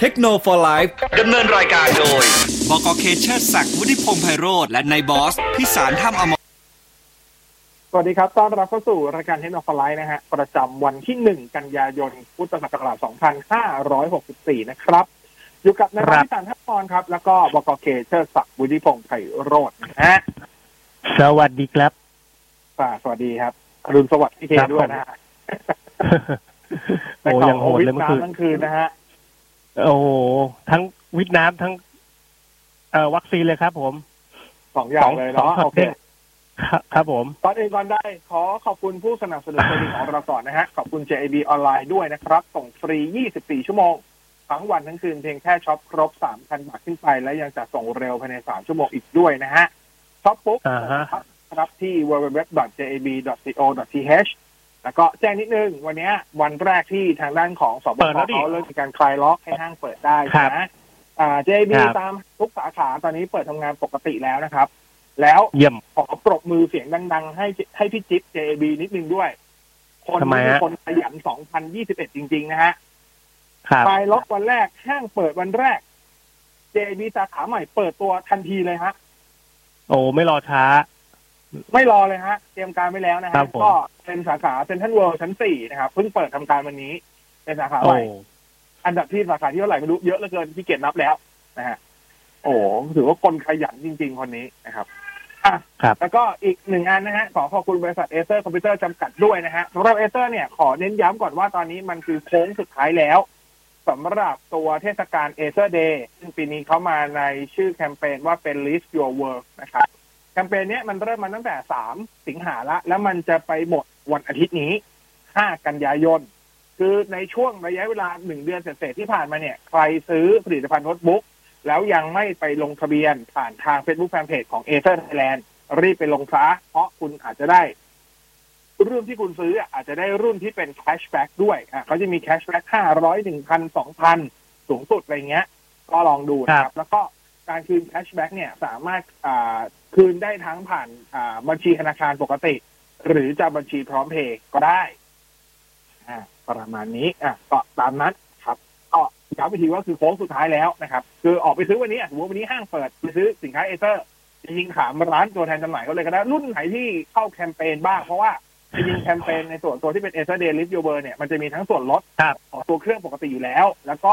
เทคโนโลยีดำเนินรายการโดย บกเคเชอร์ศักดิ์วุฒิพงษ์ไพโรธและนายบอส พิสารถ้ำอมรสวัสดีครับ ต้อนรับเข้าสู่รายการเทคโนโลยีนะฮะ ประจำวันที่ 1 กันยายน พุทธศักราช 2564 นะครับ อยู่กับนายครับพิสารทัพพรครับ แล้วก็บกเคเชอร์ศักดิ์วุฒิพงษ์ไพโรจน์นะฮะ สวัสดีครับอ่าสวัสดีครับอรุณสวัสดิ์พี่เคครับด้วยนะฮะโอ้ยังโหดเลยเมื่อคืนทั้งคืนนะฮะ โอ้โหทั้งวิทย์น้ำทั้งเอ่อวัคซีนเลยครับ ผมสองอย่างเลยเนาะสองโอเคครับครับผมก่อนอื่นก่อนได้ ขอขอบคุณผู้สนับสนุนใจดีของเราก่อนนะฮะ ขอบคุณ JIB ออนไลน์ด้วยนะครับ ส่งฟรี 24 ชั่วโมง ทั้งวันทั้งคืนเพียงแค่ช็อปครบ 3,000 บาทขึ้นไป และยังจะส่งเร็วภายใน 3 ชั่วโมงอีกด้วยนะฮะช็อปปุ๊บอ่าฮะครับที่ www.jib.co.th แล้วก็แจ้งนิดนึง วันเนี้ยวันแรกที่ทางด้านของสบเปิดคแล้วดิเขาเริ่มมีการคลายล็อกให้ห้างเปิดได้ครับนะอ่า JAB ครับตามทุกสาขาตอนนี้เปิดทำงานปกติแล้วนะครับ แล้วเยี่ยมขอปรบมือเสียงดัง ๆ ให้ให้พี่จิ๊บ JAB นิดนึงด้วย คนทำไมนี้ฮะคนขยัน2021จริง ๆ นะฮะครับคลายล็อกวันแรกห้างเปิดวันแรก JAB สาขาใหม่เปิดตัวทันทีเลยฮะ โอ้ไม่รอช้า ไม่รอเลยฮะ เตรียมการไว้แล้วนะฮะครับผม ก็เป็นสาขาเซ็นทรัลเวิลด์ชั้นสี่นะครับเพิ่งเปิดทำการวันนี้เป็นสาขาใหม่ โอ้ อันดับที่สาขาที่เท่าไหร่ไม่รู้เยอะเหลือเกินพี่เกียรตินับแล้วนะฮะโอ้ถือว่าคนขยันจริง ๆ คนนี้นะครับอะครับ แล้วก็อีกหนึ่งอันนะฮะขอขอบคุณบริษัทเอเซอร์คอมพิวเตอร์จำกัดด้วยนะฮะสำหรับเอเซอร์เนี่ยขอเน้นย้ำก่อนว่าตอนนี้มันคือโค้งสุดท้ายแล้วสำหรับตัวเทศกาล Acer Day ซึ่งปีนี้เขามาในชื่อแคมเปญว่าเป็น Live Your World นะครับ แคมเปญเนี้ยมันเริ่มมาตั้งแต่3สิงหาละ แล้วมันจะไปหมดวันอาทิตย์นี้5กันยายน คือในช่วงระยะเวลา1เดือนเศษๆที่ผ่านมาเนี่ย ใครซื้อผลิตภัณฑ์โน้ตบุ๊ก แล้วยังไม่ไปลงทะเบียนผ่านทาง Facebook Fanpage ของ Acer Thailand รีบไปลงซะเพราะคุณอาจจะได้ รุ่นที่คุณซื้ออะอาจจะได้รุ่นที่เป็น cashback ด้วยอะเขาจะมี cashback ห้าร้อยหนึ่งพันสองพันสูงสุดอะไรเงี้ย ก็ลองดูนะครับครับแล้วก็ การคืน cashback เนี่ยสามารถอ่าคืนได้ทั้งผ่านอ่าบัญชีธนาคารปกติ หรือจะบัญชีพร้อมเพย์ก็ได้อ่าประมาณนี้อะก็ตามนั้นครับก็ย้ำอีกทีว่าคือโค้งสุดท้ายแล้วนะครับ คือออกไปซื้อวันนี้อะสมมติวันนี้ห้างเปิดไปซื้อสินค้าเอเซอร์จริงๆถามร้านตัวแทนจำหน่ายเขาเลยก็ได้รุ่นไหนที่เข้าแคมเปญบ้างเพราะว่าจริงๆแคมเปญในส่วนตัวที่เป็น Acer Day Live Your World เนี่ยมันจะมีทั้งส่วนลดครับของตัวเครื่องปกติอยู่แล้ว แล้วก็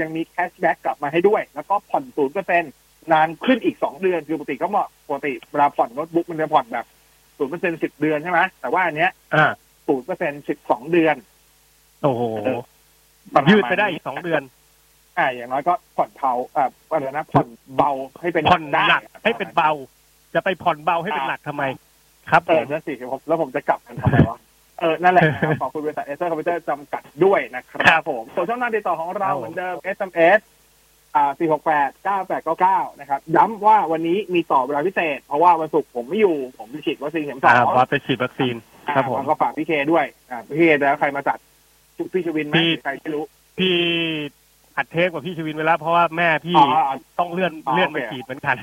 ยังมี cashback กลับมาให้ด้วย แล้วก็ผ่อนศูนย์เปอร์เซ็นนานขึ้นอีกสองเดือน คือปกติก็เหมาะปกติเวลาผ่อนโน้ตบุ๊กมันจะผ่อนแบบศูนย์เปอร์เซ็นสิบเดือนใช่ไหมแต่ว่าอันเนี้ยอ่าศูนย์เปอร์เซ็นสิบสองเดือน โอ้โหประมาณยืดไปได้อีกสองเดือน อ่า อย่างน้อยก็ผ่อนเผาอ่าอะไรนะผ่อนเบาให้เป็นผ่อนหนักได้ให้เป็นเบา จะไปผ่อนเบาให้เป็นหนักทำไม ครับเอผอมนั่นสิผมแล้วผมจะกลับกันทำไมวะ เออ นั่นแหละนะครับขอบคุณบริษัทเอเซอร์คอมพิวเตอร์จำกัดด้วยนะคครัรับบผมส่วนช่องทางติดต่อของเราครับผมเหมือนเดิม SMS อ่า468 9899 นะครับ ย้ำว่าวันนี้มีต่อเวลาพิเศษ เพราะว่าวันศุกร์ผมไม่อยู่ ผมไปฉีดวัคซีนเข็มสออ่างบอสไปฉีดวัคซีน ครับผมอ่าแล้วก็ฝากพี่เคด้วย อ่า พี่เคแล้วใครมาจัด พี่ชวินไหมพี่หรือใครไม่รู้ พี่อัดเทปกับพี่ชวินไว้แล้ว เพราะว่าแม่พี่อ๋ออ๋อต้องเลื่อนอ๋อเลื่อนโอไปเคฉีดเหมือนกัน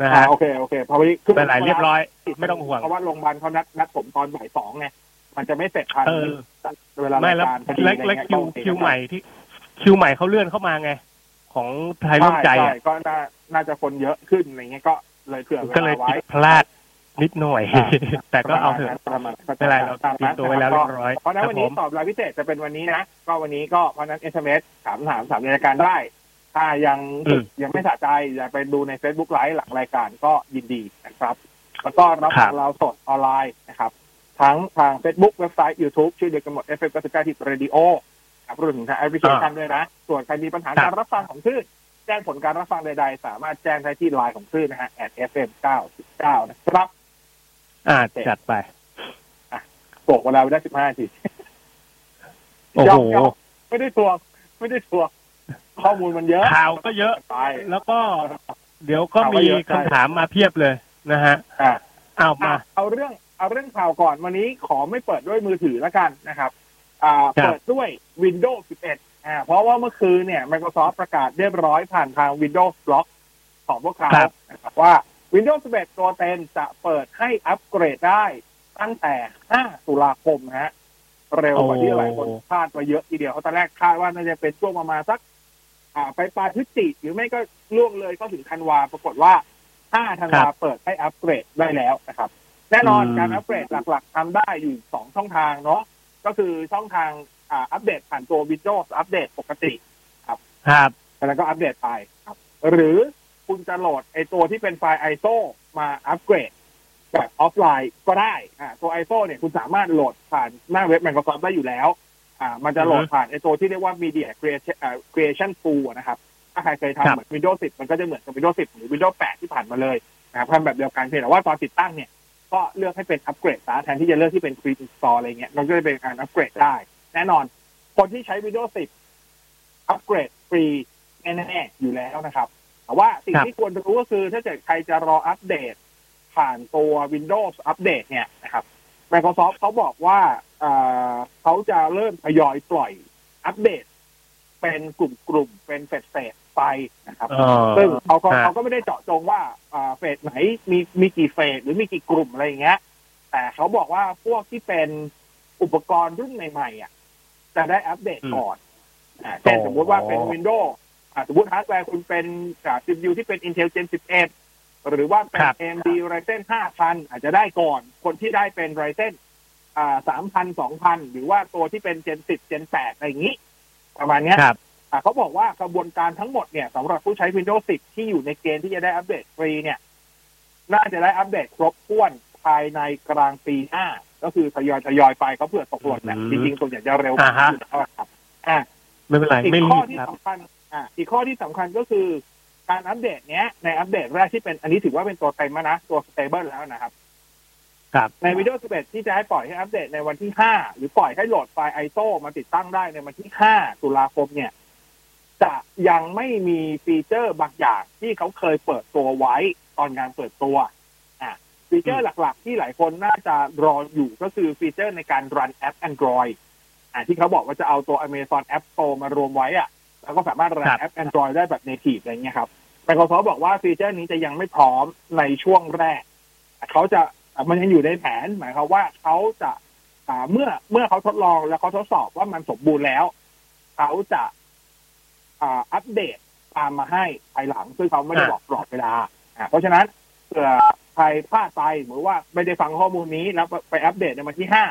นะอ่าฮะโอเค โอเคเพราะว่าคือไปหลายเรียบร้อย ไม่ต้องห่วง เพราะว่าโรงพยาบาลเขานัดนัดผมตอนบ่ายสองไง มันจะไม่เสร็จทันเออเวลาไม่รายแล้วการพอดีและอะไรและเงี้ยคิวก็โอเคิวใหม่ที่ คิวใหม่เขาเลื่อนเข้ามาไง ของไทยร่วมใจช่อะก็น่าน่าจะคนเยอะขึ้นอะไรเงี้ยก็เลยเผื่อเวก็เลยลาไว้ผิดพลาดนิดหน่อยอ่าแต่ก็เอาเถอะประมาณนั้นไม่เป็นไรเราตามนั้นเตรียมตัวไว้แล้วเรียบร้อย เพราะฉะนั้นครับวันนี้ผมตอบรายพิเศษจะเป็นวันนี้นะ ก็วันนี้ก็เพราะฉะนั้น SMS ถามถามถามในรายการได้ ถ้ายังอืมยังไม่สะใจอยากไปดูใน Facebook ไลฟ์หลังรายการก็ยินดีนะครับ แล้วก็รับครัฟับงเราสดออนไลน์นะครับ ทั้งทาง Facebook เว็บไซต์ YouTube ชื่อเดียวกันหมด FM 99ที่เรดิโอครับรวมถึงทางแอปพลิเคชันด้วยนะ ส่วนใครมีปัญหาครับการรับฟังของคลื่นแจ้งผลการรับฟังใดๆ สามารถแจ้งได้ที่ไลน์ของคลื่นนะฮะ @fm 99นะครับ อ่าจัดไปโบกเวลาไปได้15นาทีโอ้ยอโหมยอมไม่ได้ตัวไม่ได้ตัวข้อมูลมันเยอะข่าวก็เยอะไปแล้วก็ เดี๋ยวก็ข่าวก็มีเยอะใช่คำถามมาเพียบเลยนะฮะอะเอามาอะเอาเรื่อง เอาเรื่องข่าวก่อนวันนี้ขอไม่เปิดด้วยมือถือแล้วกันนะครับอ่าครับเปิดด้วย Windows 11อ่าเพราะว่าเมื่อคืนเนี่ย Microsoft ประกาศเรียบร้อยผ่านทาง Windows Blog ของพวกเขาครับนะครับว่า Windows 11 ตัวเต็มจะเปิดให้อัปเกรดได้ตั้งแต่ 5 ตุลาคมฮะ เร็วกว่าที่หลายคนคาดไว้เยอะทีเดียวเขาตอนแรกคาดว่าน่าจะเป็นช่วงประมาณสัก อ่า ไปปลายพฤศจิหรือไม่ก็ล่วงเลยก็ถึงธันวา ปรากฏว่าห้าธันวาเปิดให้อัปเกรดได้แล้วนะครับ แน่นอนการอัปเกรดหลัก ๆทำได้อยู่สองช่องทางเนาะก็คือช่องทางอ่าอัปเดตผ่านตัว Windows อัปเดตปกติครับแล้วก็อัปเดตไปครับ หรือคุณจะโหลดไอตัวที่เป็นไฟล์ ISO มาอัปเกรดแบบออฟไลน์ก็ได้อ่าตัว ISO เนี่ยคุณสามารถโหลดผ่านหน้าเว็บ Microsoft ได้อยู่แล้ว อ่า มันจะโหลดผ่านไอตัวที่เรียกว่า Media Creation อ่า Creation Tool นะครับ ถ้าใครเคยครับทำเหมือน Windows 10 มันก็จะเหมือนกับ Windows 10 หรือ Windows 8 ที่ผ่านมาเลยนะครับทำแบบเดียวกันเพียงแต่ว่าตอนติดตั้งเนี่ย ก็เลือกให้เป็นอัปเกรดซะแทนที่จะเลือกที่เป็น Free Install อะไรเงี้ยมันก็จะเป็นการอัปเกรดได้ แน่นอน คนที่ใช้ Windows 10อัปเกรดฟรีแน่ๆอยู่แล้วนะครับ แต่ว่าสิ่งครับที่ควรรู้ก็คือถ้าเกิดใครจะรออัปเดต ผ่านตัว Windows อัปเดตเนี่ยนะครับ Microsoft เขาบอกว่าเอ่อเขาจะเริ่มทยอยปล่อยอัปเดต เป็นกลุ่มๆเป็นเฟสเฟสๆ ไปนะครับอ๋อซึ่งเขาก็ฮะเขาก็ไม่ได้เจาะจงว่าอ่าเฟสไหนมีมีกี่เฟสหรือมีกี่กลุ่มอะไรอย่างเงี้ย แต่เขาบอกว่าพวกที่เป็นอุปกรณ์รุ่นใหม่ๆอะจะได้อัปเดตก่อนอ่าเช่นสมมติว่าเป็น Windows อ่าสมมติฮาร์ดแวร์คุณเป็นอ่า CPU ที่เป็น Intel Gen 11 หรือว่าเป็นครับ AMD Ryzen 5000 อาจจะได้ก่อน คนที่ได้เป็น Ryzen อ่า3,000 2,000 หรือว่าตัวที่เป็น Gen 10 Gen 8 อะไรอย่างนี้ ประมาณเนี้ยครับอ่า เขาบอกว่ากระบวนการทั้งหมดเนี่ยสำหรับผู้ใช้ Windows 10 ที่อยู่ในเกณฑ์ที่จะได้อัปเดตฟรีเนี่ย น่าจะได้อัปเดตครบถ้วนภายในกลางปีหน้า ก็คือทยอยทยอยๆไปเขาเผื่อตกหล่นแหละอืมจริงๆส่วนใหญ่จะเร็วกว่าอ่าฮะอยู่แล้วครับอ่าไม่เป็นไรอีกไม่ข้รีอบที่ครับสำคัญอ่าอีกข้อที่สำคัญก็คือการอัปเดตเนี้ย ในอัปเดตแรกที่เป็นอันนี้ถือว่าเป็นตัวเต็มแล้วนะตัว stable แล้วนะครับ ครับ ใน Windows 11ที่จะให้ปล่อยให้อัปเดตในวันที่5หรือปล่อยให้โหลดไฟล์ ISO มาติดตั้งได้ในวันที่5ตุลาคมเนี่ย จะยังไม่มีฟีเจอร์บางอย่างที่เขาเคยเปิดตัวไว้ตอนงานเปิดตัวอะฟีเจอร์หลักๆ ที่หลายคนน่าจะรออยู่ก็คือฟีเจอร์ในการรันแอป Android อะที่เขาบอกว่าจะเอาตัว Amazon App Store มารวมไว้อะแล้วก็สามารถรันครับแอป Android ได้แบบ native อะไรเงี้ยครับ Microsoft บอกว่าฟีเจอร์นี้จะยังไม่พร้อมในช่วงแรก เขาจะอะมันยังอยู่ในแผน หมายความว่าเขาจะอ่าเมื่อเมื่อเขาทดลองแล้วเขาทดสอบว่ามันสมบูรณ์แล้ว เขาจะ อ่าอัปเดตตามมาให้ภายหลัง ซึ่งเขาไม่ได้อ่าบอกกรอบเวลาอ่าเพราะฉะนั้นเผื่อใครพลาดไปหรือว่าไม่ได้ฟังข้อมูลนี้แล้วไปอัปเดตในวันที่ห้า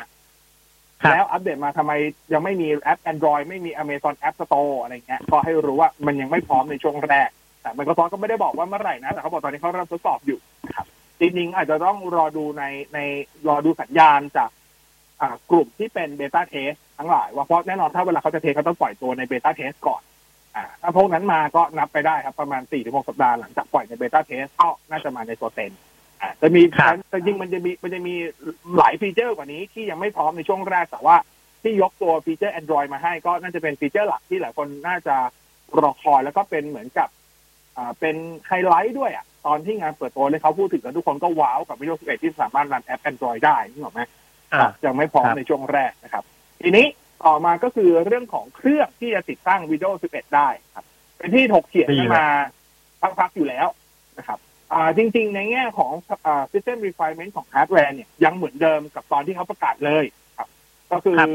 ครับแล้วอัปเดตมาทำไมยังไม่มีแอป Android ไม่มี Amazon App Store อะไรเงี้ยก็ให้รู้ว่ามันยังไม่พร้อมในช่วงแรก แต่ Microsoft ก็ไม่ได้บอกว่าเมื่อไหร่นะ แต่เขาบอกตอนนี้เขาเริ่มทดสอบอยู่นะครับจริงๆอาจจะต้องรอดูในในรอดูสัญญาณจากอ่ากลุ่มที่เป็น beta test ทั้งหลายว่าเพราะแน่นอนถ้าเวลาเขาจะ test เขาต้องปล่อยตัวใน beta test ก่อนอ่า ถ้าพวกนั้นมาก็นับไปได้ครับประมาณสี่ถึงหกสัปดาห์หลังจากปล่อยใน beta test ก็น่าจะมาในตัวเต็มอ่าจะมีครับแต่จริงมันจะมีมันจะมีหลายฟีเจอร์กว่านี้ที่ยังไม่พร้อมในช่วงแรกแต่ว่าที่ยกตัวฟีเจอร์ Android มาให้ก็น่าจะเป็นฟีเจอร์หลักที่หลายคนน่าจะรอคอยแล้วก็เป็นเหมือนกับอ่าเป็นไฮไลท์ด้วยอะตอนที่งานเปิดตัวเลยเขาพูดถึงแล้วทุกคนก็ว้าวกับ Windows 11ที่สามารถรันแอป Android ได้นี่หรอกไหมอ่ายังไม่พร้อมครับในช่วงแรกนะครับ ทีนี้ ต่อมาก็คือเรื่องของเครื่องที่จะติดตั้ง Windows 11 ได้ครับ เป็นที่ถกเถียงกันมาพักๆอยู่แล้วนะครับอ่าจริง ๆ ในแง่ของอ่า system requirement ของฮาร์ดแวร์เนี่ยยังเหมือนเดิมกับตอนที่เขาประกาศเลยครับ ก็คือครับ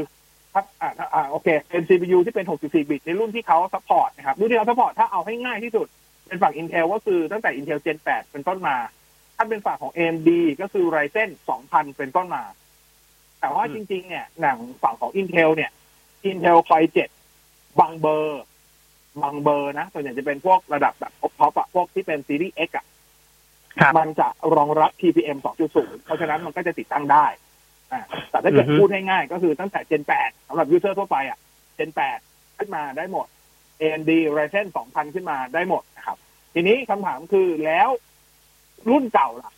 ถ้าอ่าถ้าอ่าโอเคเป็น CPU ที่เป็น 64 บิตในรุ่นที่เขา support นะครับรุ่นที่เขา support ถ้าเอาให้ง่ายที่สุด เป็นฝั่ง Intel ก็คือตั้งแต่ Intel Gen 8 เป็นต้นมา ถ้าเป็นฝั่งของ AMD ก็คือ Ryzen 2000 เป็นต้นมา แต่ว่าอืมจริง ๆ เนี่ยหนังฝั่งของ Intel เนี่ย Intel Core 7บางเบอร์บางเบอร์นะส่วนใหญ่จะเป็นพวกระดับแบบท็อปๆอะพวกที่เป็นซีรีส์ X อะครับมันจะรองรับ TPM 2.0 เพราะฉะนั้นมันก็จะติดตั้งได้อ่าแต่ถ้าเกิดอือฮึพูดง่ายๆก็คือตั้งแต่ Gen 8สำหรับยูเซอร์ทั่วไปอะ Gen 8 ขึ้นมาได้หมด AMD Ryzen 2000 ขึ้นมาได้หมดนะครับ ทีนี้คำถามคือแล้วรุ่นเก่าล่ะ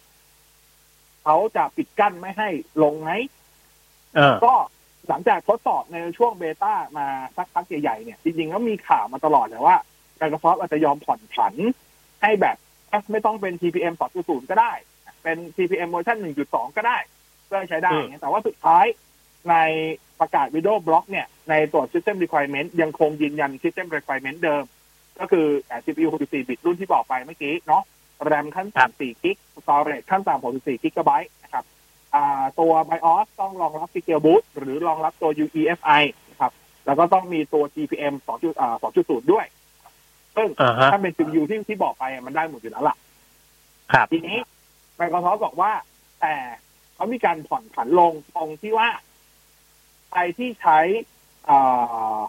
เขาจะปิดกั้นไม่ให้ลงไหมเออ ก็หลังจากทดสอบในช่วงเบต้ามาสักพักใหญ่ๆเนี่ยจริงๆก็มีข่าวมาตลอดเลยว่า Microsoft อาจจะยอมผ่อนผันให้แบบไม่ต้องเป็น TPM 2.0 ก็ได้ เป็น TPM เวอร์ชัน1.2 ก็ได้เพื่อใช้ได้อืมแต่ว่าสุดท้ายในประกาศ Windows Block เนี่ย ในตัว System Requirement ยังคงยืนยัน System Requirement เดิม ก็คืออ่า CPU 64 บิตรุ่นที่บอกไปเมื่อกี้เนาะ RAM ขั้นต่ำ4กิก Storage ขั้นต่ำ64กิกะไบต์ ตัว BIOS ต้องรองรับ Secure Boot หรือรองรับตัว UEFI นะครับแล้วก็ต้องมีตัว GPM 2.0อ่า2.0ด้วย ซึ่งอ่าฮะถ้าเป็น CPU ที่ที่บอกไปอะมันได้หมดอยู่แล้วล่ะครับทีนี้ Microsoft บอกว่า แต่เขามีการผ่อนผันลงตรงที่ว่าใครที่ใช้อ่า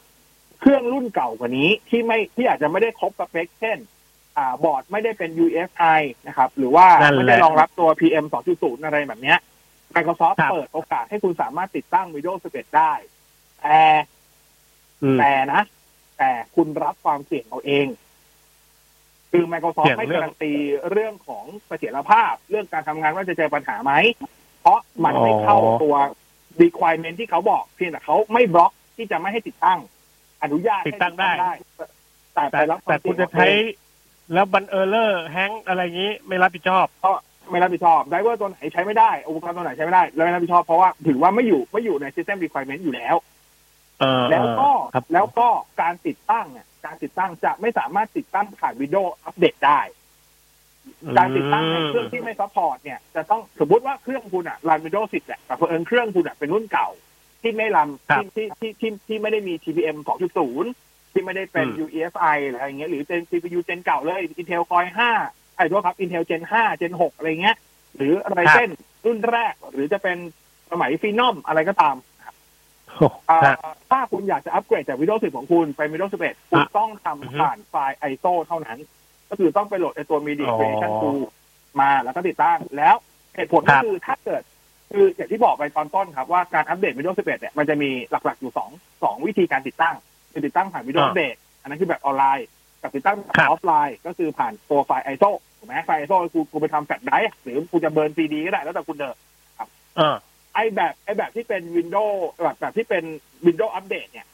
เครื่องรุ่นเก่ากว่านี้ที่ไม่ที่อาจจะไม่ได้ครบสเปคเช่นอ่าบอร์ดไม่ได้เป็น UEFI นะครับ หรือว่านั่นแหละไม่ได้รองรับตัว PM 2.0 อะไรแบบเนี้ย Microsoft ครับเปิดโอกาสให้คุณสามารถติดตั้ง Windows 11 ได้ แต่อืมแต่นะ แต่คุณรับความเสี่ยงเอาเอง คือ Microsoft เสี่ยงไม่เรื่องการันตีเรื่องของเสถียรภาพ เรื่องการทำงานว่าจะเจอปัญหาไหม เพราะมันไม่เข้าอ๋อตัว requirement ที่เขาบอก เพียงแต่เขาไม่บล็อกที่จะไม่ให้ติดตั้ง อนุญาตให้ติดตั้งได้ แต่ไปแต่รับความเสี่คุยณจะเอาใช้เองแล้วมัน error แฮงอะไรอย่างนี้ไม่รับผิดชอบก็ ไม่รับผิดชอบ driver ตัวไหนใช้ไม่ได้อุปกรณ์ตัวไหนใช้ไม่ได้แล้วไม่รับผิดชอบเพราะว่าถือว่าไม่อยู่ไม่อยู่ใน system requirement อยู่แล้วเออแล้วก็ครับแล้วก็การติดตั้งเนี่ยการติดตั้งจะไม่สามารถติดตั้งผ่านวิดีโออัปเดตได้ การติดตั้งในเครื่องที่ไม่ support เนี่ยจะต้องสมมติว่าเครื่องคุณอะรัน Windows 10แหละแต่เผอิญเครื่องคุณอะเป็นรุ่นเก่า ที่ไม่รันครับที่ที่ที่ที่ที่ไม่ได้มี TPM 2.0 ที่ไม่ได้เป็นอืม UEFI หรืออะไรเงี้ยหรือเป็น CPU Gen เก่าเลย Intel Core 5 ไอ้ด้วยครับ Intel Gen 5 Gen 6 อะไรเงี้ย หรืออะไรเช่นรุ่นแรก หรือจะเป็นสมัยฟีนอมอะไรก็ตามโอ้อ่าฮะถ้าคุณอยากจะอัปเกรดจาก Windows 10 ของคุณไป Windows 11 คุณอะต้องอือฮึทำผ่านไฟล์ ISO เท่านั้น ก็คือต้องไปโหลดไอตัว Media อ๋อ Creation Tool มาแล้วก็ติดตั้งแล้วเหตุผลคก็รับคือถ้าเกิด คืออย่างที่บอกไปตอนต้นครับว่าการอัปเดต Windows 11 เนี่ยมันจะมีหลักๆอยู่สองสองวิธีการติดตั้งคือติดตั้งผ่าน Windows อ่า Update อันนั้นคือแบบออนไลน์กับติดตั้งแบบครับออฟไลน์ ก็คือผ่านตัวไฟล์ ISO ถูกไหมไฟล์ ISO คือคุณไปทำแฟลชไดรฟ์หรือคุณจะ burn ซีดีก็ได้แล้วแต่คุณเดินเออไอแบบไอแบบที่เป็น Windows แบบแบบที่เป็น Windows อัปเดตเนี่ย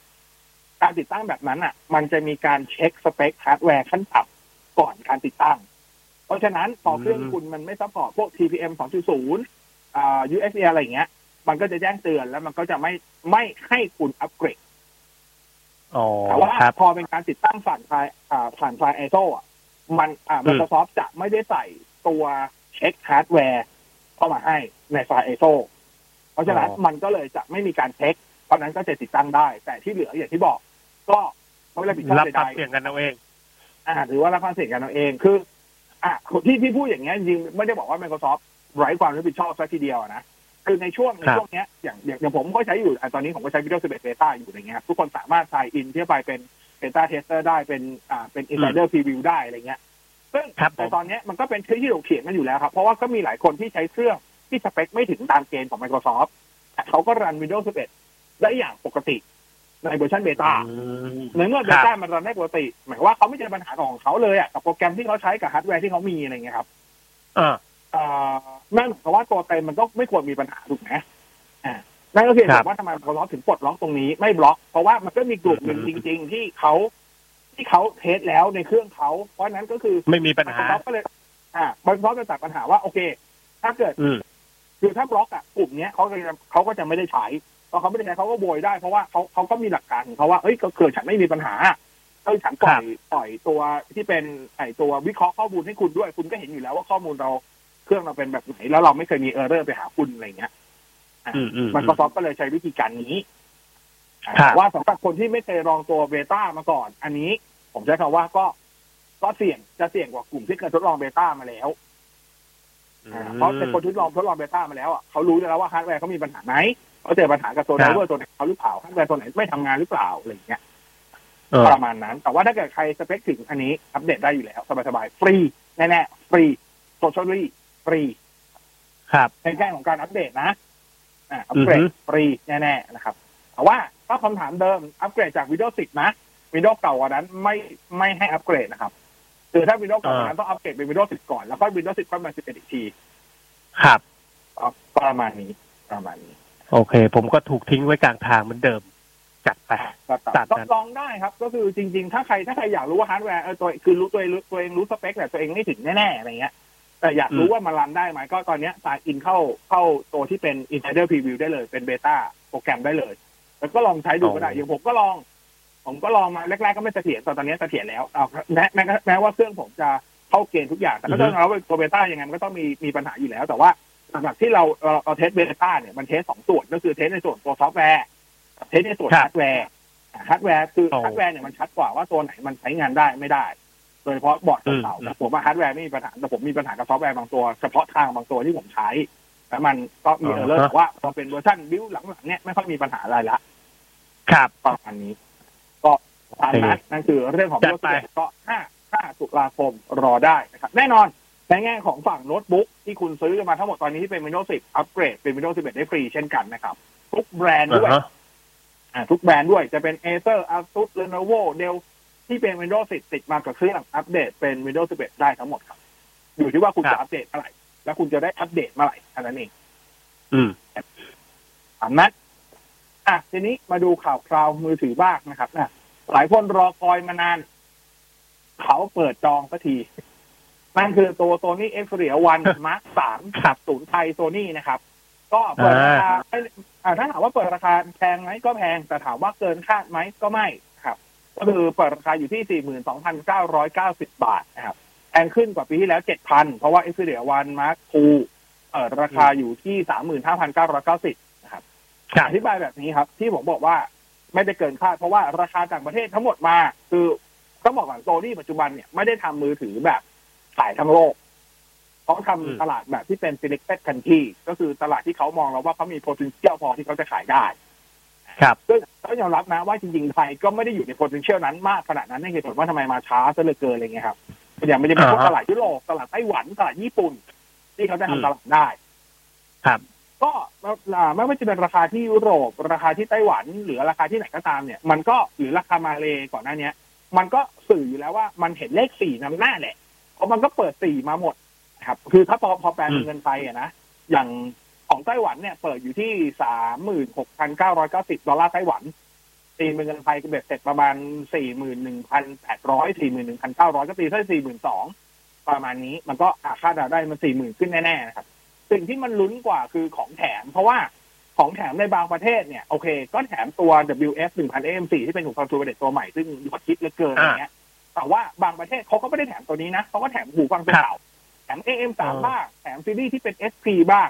การติดตั้งแบบนั้นอะ มันจะมีการเช็คสเปคฮาร์ดแวร์ขั้นต่ำก่อนการติดตั้ง เพราะฉะนั้นพอเครื่องอืมคุณมันไม่ support พวก TPM 2.0อ่า USB อะไรอย่างเงี้ย มันก็จะแจ้งเตือนแล้วมันก็จะไม่ไม่ให้คุณอัปเกรดอ๋อแต่ว่าครับพเป็นการติดตั้งผ่านไฟล์อ่าผ่านไฟล์ ISO อะ มันอ่า Microsoft จะไม่ได้ใส่ตัวเช็คฮาร์ดแวร์เข้ามาให้ในไฟล์ ISO เพราะฉะนั้นอ๋อมันก็เลยจะไม่มีการเช็ค เพราะฉะนั้นก็จะติดตั้งได้ แต่ที่เหลืออย่างที่บอก ก็ไม่รับผิดชอบรับใดความเสี่ยงกันเอาเองๆอ่าหรือว่ารับความเสี่ยงกันเอาเองคือ อะที่ที่พูดอย่างเงี้ยจริงๆไม่ได้บอกว่า Microsoft ไร้ความรับผิดชอบซะทีเดียวอะนะคือในช่วงในครับช่วงเนี้ยอย่างอย่างอย่างผมก็ใช้อยู่อะตอนนี้ผมก็ใช้ Windows 11 Beta อยู่อะไรเงี้ยครับทุกคนสามารถ sign in ที่จะไปเป็น Beta Tester ได้เป็นอ่าเป็น Insider Preview ได้อะไรเงี้ย ซึ่งครับผมแต่ตอนเนี้ยมันก็เป็นที่ถกเถียงกันอยู่แล้วครับ เพราะว่าก็มีหลายคนที่ใช้เครื่องที่สเปคไม่ถึงตามเกณฑ์ของ Microsoft แต่เขาก็รัน Windows 11 ได้อย่างปกติในเวอร์ชันเบต้าอืมในเมื่อครับเบต้ามันรันได้ปกติ หมายความว่าเขาไม่เจอปัญหาของเขาเลยอะกับโปรแกรมที่เขาใช้กับฮาร์ดแวร์ที่เขามีอะไรเงี้ยครับอ่าเอ่อนั่นหมายความว่าตัวเต็มมันก็ไม่ควรมีปัญหาถูกไหมอ่า นั่นก็คือเหครัตุบว่าทำไม Microsoft ถึงปลดล็อกตรงนี้ไม่บล็อก เพราะว่ามันก็มีกลุ่มหนึ่งอืจมริง ๆ ที่เขาที่เขาเทสแล้วในเครื่องเขาเพราะฉะนั้นก็คือไม่มีปัญหา Microsoft ก็เลยอ่า Microsoft จะตัดปัญหาว่าโอเค ถ้าเกิดอืมคือถ้าบล็อกอะกลุ่มเนี้ยเขาก็จะเขาก็จะไม่ได้ใช้พอเขาไม่ได้ใช้เขาก็โวยได้เพราะว่าเขาเขาก็มีหลักการของเขาว่าเอ้ยก็เกิดฉันไม่มีปัญหาเอ้ยฉันปล่อยปล่อยตัวที่เป็นไอตัววิเคราะห์ข้อมูลให้คุณด้วย คุณก็เห็นอยู่แล้วว่าข้อมูลเราเครื่องเราเป็นแบบไหน แล้วเราไม่เคยมี error ไปหาคุณอะไรเงี้ยอื มอืมมันก็ซอฟก็เลยใช้วิธีการนี้อ่าครับแต่ว่าสำหรับคนที่ไม่เคยลองตัวเบต้ามาก่อน อันนี้ ผมใช้คำว่าก็ก็เสี่ยงจะเสี่ยงกว่ากลุ่มที่เคยทดลองเบต้ามาแล้วอ่าเพราะเป็นคนทดลองทดลองเบต้ามาแล้วอะเขารู้แล้วว่าฮาร์ดแวร์เขามีปัญหาไหมเขาเจอปัญหากับตัวครับ driver ตัวไหนเขาหรือเปล่าฮาร์ดแวร์ตัวไหนไม่ทำงานหรือเปล่าอะไรอย่างเงี้ยเออประมาณนั้น แต่ว่าถ้าเกิดใครสเปคถึงอันนี้ อัปเดตได้อยู่แล้ว สบายๆ ฟรี แน่ๆ ฟรีโซเชียลฟรี ครับในแง่ของการอัปเดตนะ อ่าอัปเกรดอือฮึฟรีแน่ๆนะครับแต่ว่าถ้าคำถามเดิมอัปเกรดจาก Windows 10 นะ Windows เก่ากว่านั้นไม่ไม่ให้อัปเกรดนะครับคือถ้า Windows เก่ากว่านั้นต้องอัปเกรดเป็น Windows 10ก่อน แล้วค่อย Windows 10ค่อยมา11อีกที ครับประมาณนี้ประมาณนี้ โอเค ผมก็ถูกทิ้งไว้กลางทางเหมือนเดิม จัดไปก็ตัตัดดนั้นลองได้ครับ ก็คือจริง ๆ ถ้าใครถ้าใครอยากรู้ว่าฮาร์ดแวร์เออตัวคือรู้ตัวเองรู้ตัวเองรู้สเปคแต่ตัวเองไม่ถึงแน่ๆอะไรเงี้ย แต่อยากรู้ว่ามันรันได้ไหมก็ตอนเนี้ย sign in เข้าเข้าตัวที่เป็น Insider Preview ได้เลยเป็นเบต้าโปรแกรมได้เลย แล้วก็ลองใช้ดูก็ได้อ๋อออย่างผมก็ลอง ผมก็ลองมาแรกๆก็ไม่เสถียรแต่ตอนนี้เสถียรแล้วเอาแม้แม้แม้ว่าเครื่องผมจะเข้าเกณฑ์ทุกอย่าง แต่ก็ต้องเราตัวเบต้ายังไงมันก็ต้องมีมีปัญหาอยู่แล้ว แต่ว่าหลักๆที่เราเราเรา test เบต้าเนี่ยมัน test สองส่วนก็คือ test ในส่วนตัวซอฟต์แวร์กับ test ในส่วนครับฮาร์ดแวร์ฮาร์ดแวร์คืออ๋อฮาร์ดแวร์เนี่ยมันชัดกว่าว่าตัวไหนมันใช้งานได้ไม่ได้ โดยเฉพาะบอร์ดอืมเก่าๆแต่ผมว่าฮาร์ดแวร์ไม่มีปัญหาแต่ผมมีปัญหากับซอฟต์แวร์บางตัว เฉพาะทางบางตัวที่ผมใช้แล้วมันก็มีอ๋อ error แต่ว่าพอเป็นเวอร์ชันบิวหลังๆเนี่ยไม่ค่อยมีปัญหาอะไรละครับประมาณนี้ ก็ตามนั้นนั่นคือเรื่องของจัดไปก็5 5ตุลาคมรอได้นะครับ แน่นอนในแง่ของฝั่งโน้ตบุ๊กที่คุณซื้อกันมาทั้งหมดตอนนี้ที่เป็น Windows 10 อัปเกรดเป็น Windows 11 ได้ฟรีเช่นกันนะครับ ทุกแบรนด์ด้วยอ่าฮะอ่าทุกแบรนด์ด้วยจะเป็น Acer Asus Lenovo Dell ที่เป็น Windows 10 ติดมากับเครื่องอัปเดตเป็น Windows 11 ได้ทั้งหมดครับ อยู่ที่ว่าคุณครับจะอัปเดตเมื่อไหร่ แล้วคุณจะได้อัปเดตเมื่อไหร่เท่านั้นเอง อืมตามนั้นอะทีนี้มาดูข่าวคราวมือถือบ้างนะครับนะหลายคนรอคอยมานาน เขาเปิดจองสักที นั่นคือตัว Sony Xperia 1 Mark 3ขับศูนย์ไทย Sony นะครับ ก็เปิดราคาไม่อ่าถ้าถามว่าเปิดราคาแพงไหมก็แพง แต่ถามว่าเกินคาดไหมก็ไม่ครับ ก็คือเปิดราคาอยู่ที่ 42,990 บาทนะครับแพงขึ้นกว่าปีที่แล้ว 7,000 เพราะว่า Xperia 1 Mark 2เปิดราคาอยู่ที่ 35,990 นะครับครับอธิบายแบบนี้ครับ ที่ผมบอกว่าไม่ได้เกินคาดเพราะว่าราคาต่างประเทศทั้งหมดมา คือต้องบอกก่อนโซนี่ปัจจุบันเนี่ยไม่ได้ทำมือถือแบบขายทั้งโลกเขาทำอืมตลาดแบบที่เป็น selected country ก็คือตลาดที่เขามองแล้วว่าเขามี potential พอที่เขาจะขายได้ ครับซึ่งต้องยอมรับนะว่าจริงๆไทยก็ไม่ได้อยู่ใน potential นั้นมากขนาดนั้นในเหตุผลว่าทำไมมาช้าซะเหลือเกินอะไรเงี้ยครับอย่างมันจะมีพวกอ่าฮะตลาดยุโรปตลาดไต้หวันตลาดญี่ปุ่น ที่เขาจะอืมทำตลาดได้ ครับ ก็อ่าไม่ว่าจะเป็นราคาที่ยุโรป ราคาที่ไต้หวัน หรือราคาที่ไหนก็ตามเนี่ย มันก็หรือราคามาเลก่อนหน้าเนี้ยมันก็สื่ออยู่แล้วว่ามันเห็นเลขสี่นำหน้าแหละเพราะมันก็เปิดสี่มาหมดนะครับ คือถ้าพอพอแปลเป็นอืมเงินไทยอะนะอย่าง ของไต้หวันเนี่ยเปิดอยู่ที่สามหมื่นหกพันเก้าร้อยเก้าสิบดอลลาร์ไต้หวันตีเป็นเงินไทยก็เบ็ดเสร็จประมาณสี่หมื่นหนึ่งพันแปดร้อยสี่หมื่นหนึ่งพันเก้าร้อยก็ตีได้สี่หมื่นสองประมาณนี้มันก็อาคาดเดาได้มันสี่หมื่นขึ้นแน่ๆนะครับสิ่งที่มันลุ้นกว่าคือของแถม เพราะว่าของแถมในบางประเทศเนี่ย โอเค ก็แถมตัว WF 1000 AM4 ที่เป็นหูฟังทูเบเดตตัวใหม่ ซึ่งยอดฮิตเหลือเกินอะไรเงี้ย แต่ว่าบางประเทศเขาก็ไม่ได้แถมตัวนี้นะเขาก็แถมหูฟังตัวเก่าแถม AM3 อ่าบ้าง แถมซีรีส์ที่เป็น SP บ้าง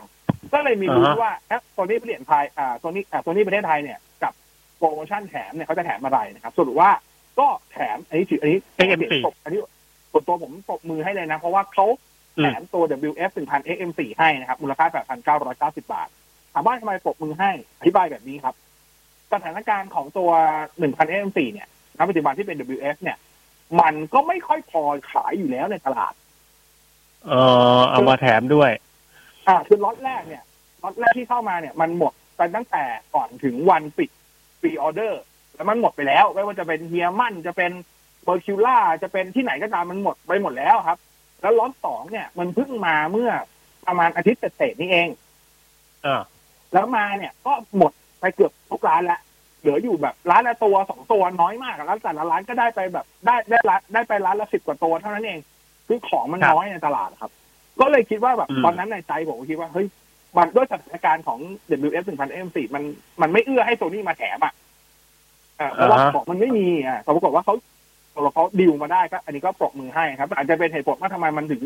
ก็เลยมีลุ้นอ่าฮะว่าแอปตัวนี้เปลี่ยนไทยอ่าตัวนี้อ่าตัวนี้ประเทศไทยเนี่ยกับโปรโมชั่นแถมเนี่ยเขาจะแถมอะไรนะครับสรุปว่าก็แถมอันนี้ถืออันนี้ AM4 อันนี้ส่วนตัวผมปรบมือให้เลยนะ เพราะว่าเขาอืแถมมตัว WF 1000 XM4 ให้นะครับ มูลค่า 8,990 บาทถามว่าทำไมปรบมือให้ อธิบายแบบนี้ครับ สถานการณ์ของตัว 1000 XM4 เนี่ยณปัจจุบันที่เป็น WF เนี่ย มันก็ไม่ค่อยพอขายอยู่แล้วในตลาด เออเอามาแถมด้วย อ่าคือล็อตแรกเนี่ยล็อตแรกที่เข้ามาเนี่ยมันหมดไปตั้งแต่ก่อนถึงวันปิด pre-order แล้วมันหมดไปแล้ว ไม่ว่าจะเป็นเฮียมั่นจะเป็นเบอร์คิวล่าจะเป็นที่ไหนก็ตามมันหมดไปหมดแล้วครับ แล้วล็อตสองเนี่ย มันเพิ่งมาเมื่อประมาณอาทิตย์เศษๆนี่เองอ่าแล้วมาเนี่ยก็หมดไปเกือบทุกร้านแล้วเหลืออยู่แบบร้านละตัวสองตัวน้อยมากอะแล้วแต่ละร้านก็ได้ไปแบบได้ได้ร้านได้ไปร้านละสิบกว่าตัวเท่านั้นเอง คือของมันครับน้อยในตลาดครับ ก็เลยคิดว่าแบบอืมตอนนั้นในใจผมก็คิดว่าเฮ้ยมันด้วยสถานการณ์ของ WF 1000 M4 มันมันไม่เอื้อให้โซนี่มาแถมอะเออเพราะว่าของมันไม่มีอะแต่ปรากฏว่าเขาเขาดิวมาได้ก็อันนี้ก็ปรบมือให้ครับ อาจจะเป็นเหตุผลว่าทำไมมันถึง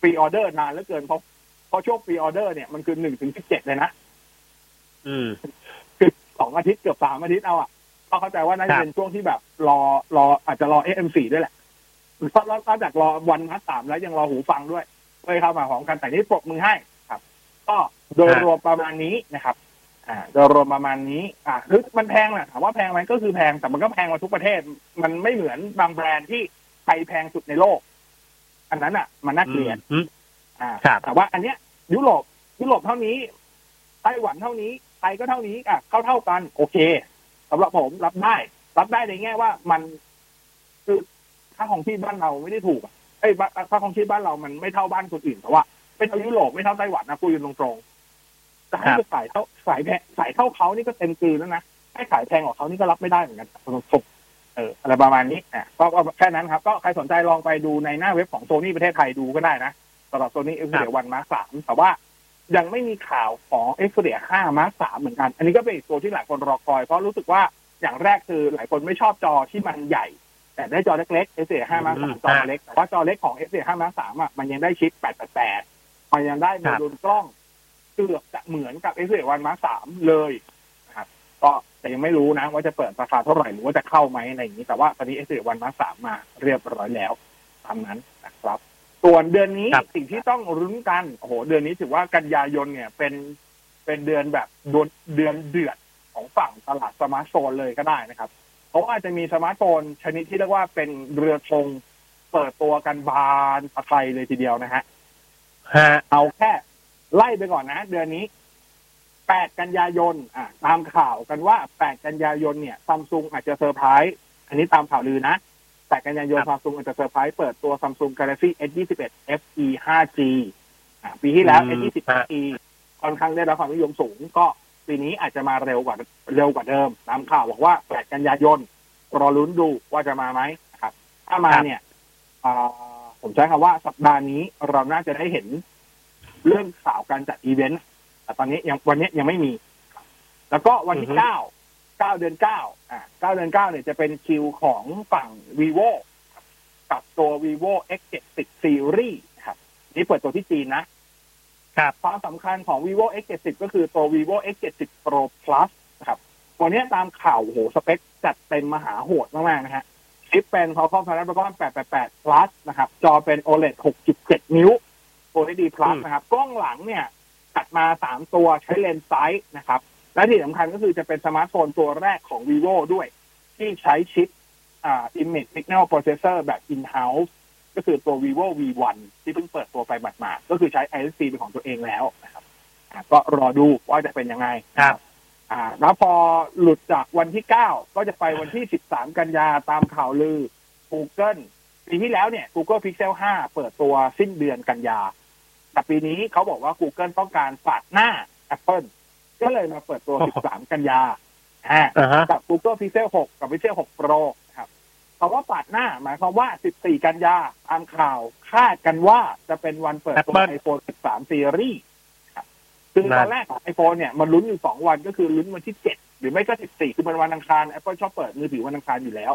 ฟรีออเดอร์นานเหลือเกินเพราะเพราะช่วงฟรีออเดอร์เนี่ยมันคือหนึ่งถึงสิบเจ็ดเลยนะอืมคือสองอาทิตย์เกือบสามอาทิตย์เอาอะก็เข้าใจว่าน่าครัจะบเป็นช่วงที่แบบ รอรออาจจะรอ AM4 ด้วยแหละเพราะนอกจากรอวันนัดสามแล้วยังรอหูฟังด้วย เลยเข้ามาของกันแต่นี่ปรบมือให้ครับ ก็โดยรวมประมาณนี้นะครับ อ่า โดยรวมประมาณนี้ อ่าคือมันแพงแหละถามว่าแพงไหมก็คือแพงแต่มันก็แพงกว่าทุกประเทศ มันไม่เหมือนบางแบรนด์ที่ไทยแพงสุดในโลก อันนั้นอะ มันน่าเกลียดอืมอ่าครับแต่ว่าอันเนี้ย ยุโรปยุโรปเท่านี้ไต้หวันเท่านี้ไทยก็เท่านี้อะเท่าเท่ากัน โอเคสำหรับผมรับได้ รับได้ในแง่ว่ามันคือค่าของที่บ้านเราไม่ได้ถูกอะเอ้ยบ้านค่าของที่บ้านเรามันไม่เท่าบ้านคนอื่นแต่ว่าไม่เท่ายุโรปไม่เท่าไต้หวันนะคุยกันตรงๆจะให้ไปขายเท่าขายแพงขายเท่าเขานี่ก็เต็มกลืนแล้วนะให้ขายแพงกว่าเขานี่ก็รับไม่ได้เหมือนกันตรงๆเอออะไรประมาณนี้อะก็ก็แค่นั้นครับ ก็ใครสนใจลองไปดูในหน้าเว็บของโซนี่ประเทศไทยดูก็ได้นะสำหรับตัวนี้ Xperia one mark สามแต่ว่ายังไม่มีข่าวของเอ็กซ์เดียห้ามาร์สามเหมือนกัน อันนี้ก็เป็นอีกตัวที่หลายคนรอคอย เพราะรู้สึกว่าอย่างแรกคือหลายคนไม่ชอบจอที่มันใหญ่ แต่ได้จอเล็กๆเอ็กซ์เดียห้ามาร์สามจอมันเล็ก แต่ว่าจอเล็กของเอ็กซ์เดียห้ามาร์สามอะมันยังได้ชิปแปดแปดแปดมันยังได้โมดูลกล้องเกือบจะเหมือนกับ Xperia one mark สามเลยนะครับก็แต่ยังไม่รู้นะ ว่าจะเปิดราคาเท่าไหร่หรือว่าจะเข้าไหมอะไรอย่างนี้ แต่ว่าตอนนี้ Xperia one mark สามมาเรียบร้อยแล้วตามนั้นนะครับส่วนเดือนนี้ครับสิ่งที่ต้องลุ้นกันโอ้โหเดือนนี้ถือว่ากันยายนเนี่ยเป็นเป็นเดือนแบบเดือนเดือนเดือดของฝั่งตลาดสมาร์ทโฟนเลยก็ได้นะครับ เพราะว่าจะมีสมาร์ทโฟนชนิดที่เรียกว่าเป็นเรือธงเปิดตัวกันบานตะไคร้เลยทีเดียวนะฮะฮะเอาแค่ไล่ไปก่อนนะ เดือนนี้ 8 กันยายนอะตามข่าวกันว่า 8 กันยายนเนี่ยซัมซุงอาจจะเซอร์ไพรส์อันนี้ตามข่าวลือนะ 8 กันยายนครัซับมซุงอาจจะเซอร์ไพรส์เปิดตัว Samsung Galaxy S21 FE 5G อะปีที่แล้วอืม S21 FE ค่อนข้างได้รับความนิยมสูงก็ ปีนี้อาจจะมาเร็วกว่าเร็วกว่าเดิมตามข่าวบอกว่า8กันยายนรอลุ้นดูว่าจะมาไหมนะครับ ถ้ามาครับเนี่ยอ่าผมใช้คำว่าสัปดาห์นี้เราน่าจะได้เห็นเรื่องข่าวการจัดอีเวนต์แต่ตอนนี้ยังวันนี้ยังไม่มี แล้วก็วันที่อือฮึเก้าเก้าเดือนเก้าอ่าเก้าเดือนเก้าเนี่ยจะเป็นคิวของฝั่ง vivo กับตัว vivo x 7 0 series ครับ นี่เปิดตัวที่จีนนะ ครับความสำคัญของ vivo x 7 0ก็คือตัว vivo x 7 0 pro plus นะครับตัวเนี้ยตามข่าวโอ้โหสเปคจัดเต็มมหาโหดมากๆนะฮะชิปเป็น Qualcomm Snapdragon 888 plus นะครับ จอเป็น OLED 6.7 นิ้ว Full HD Plus อืมนะครับ กล้องหลังเนี่ยจัดมาสามตัวใช้เลนส์ Zeiss นะครับ และที่สำคัญก็คือจะเป็นสมาร์ทโฟนตัวแรกของ vivo ด้วย ที่ใช้ชิปอ่า image signal processor แบบ in-house ก็คือตัว vivo v1 ที่เพิ่งเปิดตัวไปหมาดๆก็คือใช้ ISP เป็นของตัวเองแล้วนะครับอ่าก็รอดูว่าจะเป็นยังไงครับ อ่า แล้วพอหลุดจากวันที่9ก็จะไปวันที่13กันยาตามข่าวลือ Google ปีที่แล้วเนี่ย Google Pixel 5 เปิดตัวสิ้นเดือนกันยา แต่ปีนี้เขาบอกว่า Google ต้องการปาดหน้า Apple ก็เลยมาเปิดตัวโอ้โห13 กันยาอ่าอ่าฮะกับ Google Pixel 6 กับ Pixel 6 Pro ครับคำว่าปาดหน้า หมายความว่า 14 กันยาตามข่าวคาดกันว่าจะเป็นวันเปิดตัว Apple iPhone 13 Series ครับคือตอนแรกของ iPhone เนี่ยมันลุ้นอยู่ 2 วันก็คือลุ้นวันที่ 7 หรือไม่ก็ 14 คือเป็นวันอังคาร Apple ชอบเปิดมือถือวันอังคารอยู่แล้ว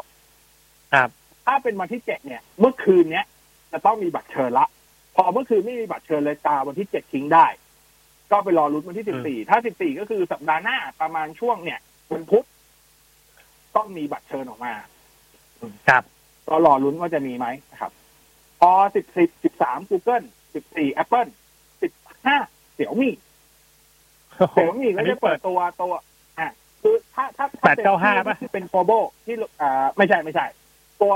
ครับ ถ้าเป็นวันที่ 7 เนี่ย เมื่อคืนเนี้ยจะต้องมีบัตรเชิญละ พอเมื่อคืนไม่มีบัตรเชิญเลยตาวันที่ 7 ทิ้งได้ ก็ไปรอลุ้นวันที่ 14 ถ้า 14 ก็คือสัปดาห์หน้าประมาณช่วงเนี่ยวันพุธต้องมีบัตรเชิญออกมา ครับก็รอลุ้นว่าจะมีไหมนะครับ พอ10 13 Google 14 Apple 15เสี่ยวมี่เสี่ยวมี่ก็อันนี้จะเปิดตัวตัวอะคือถ้าถ้าแปดเก้าห้าป่ะที่เป็นโฟโบที่อ่าไม่ใช่ไม่ใช่ ตัว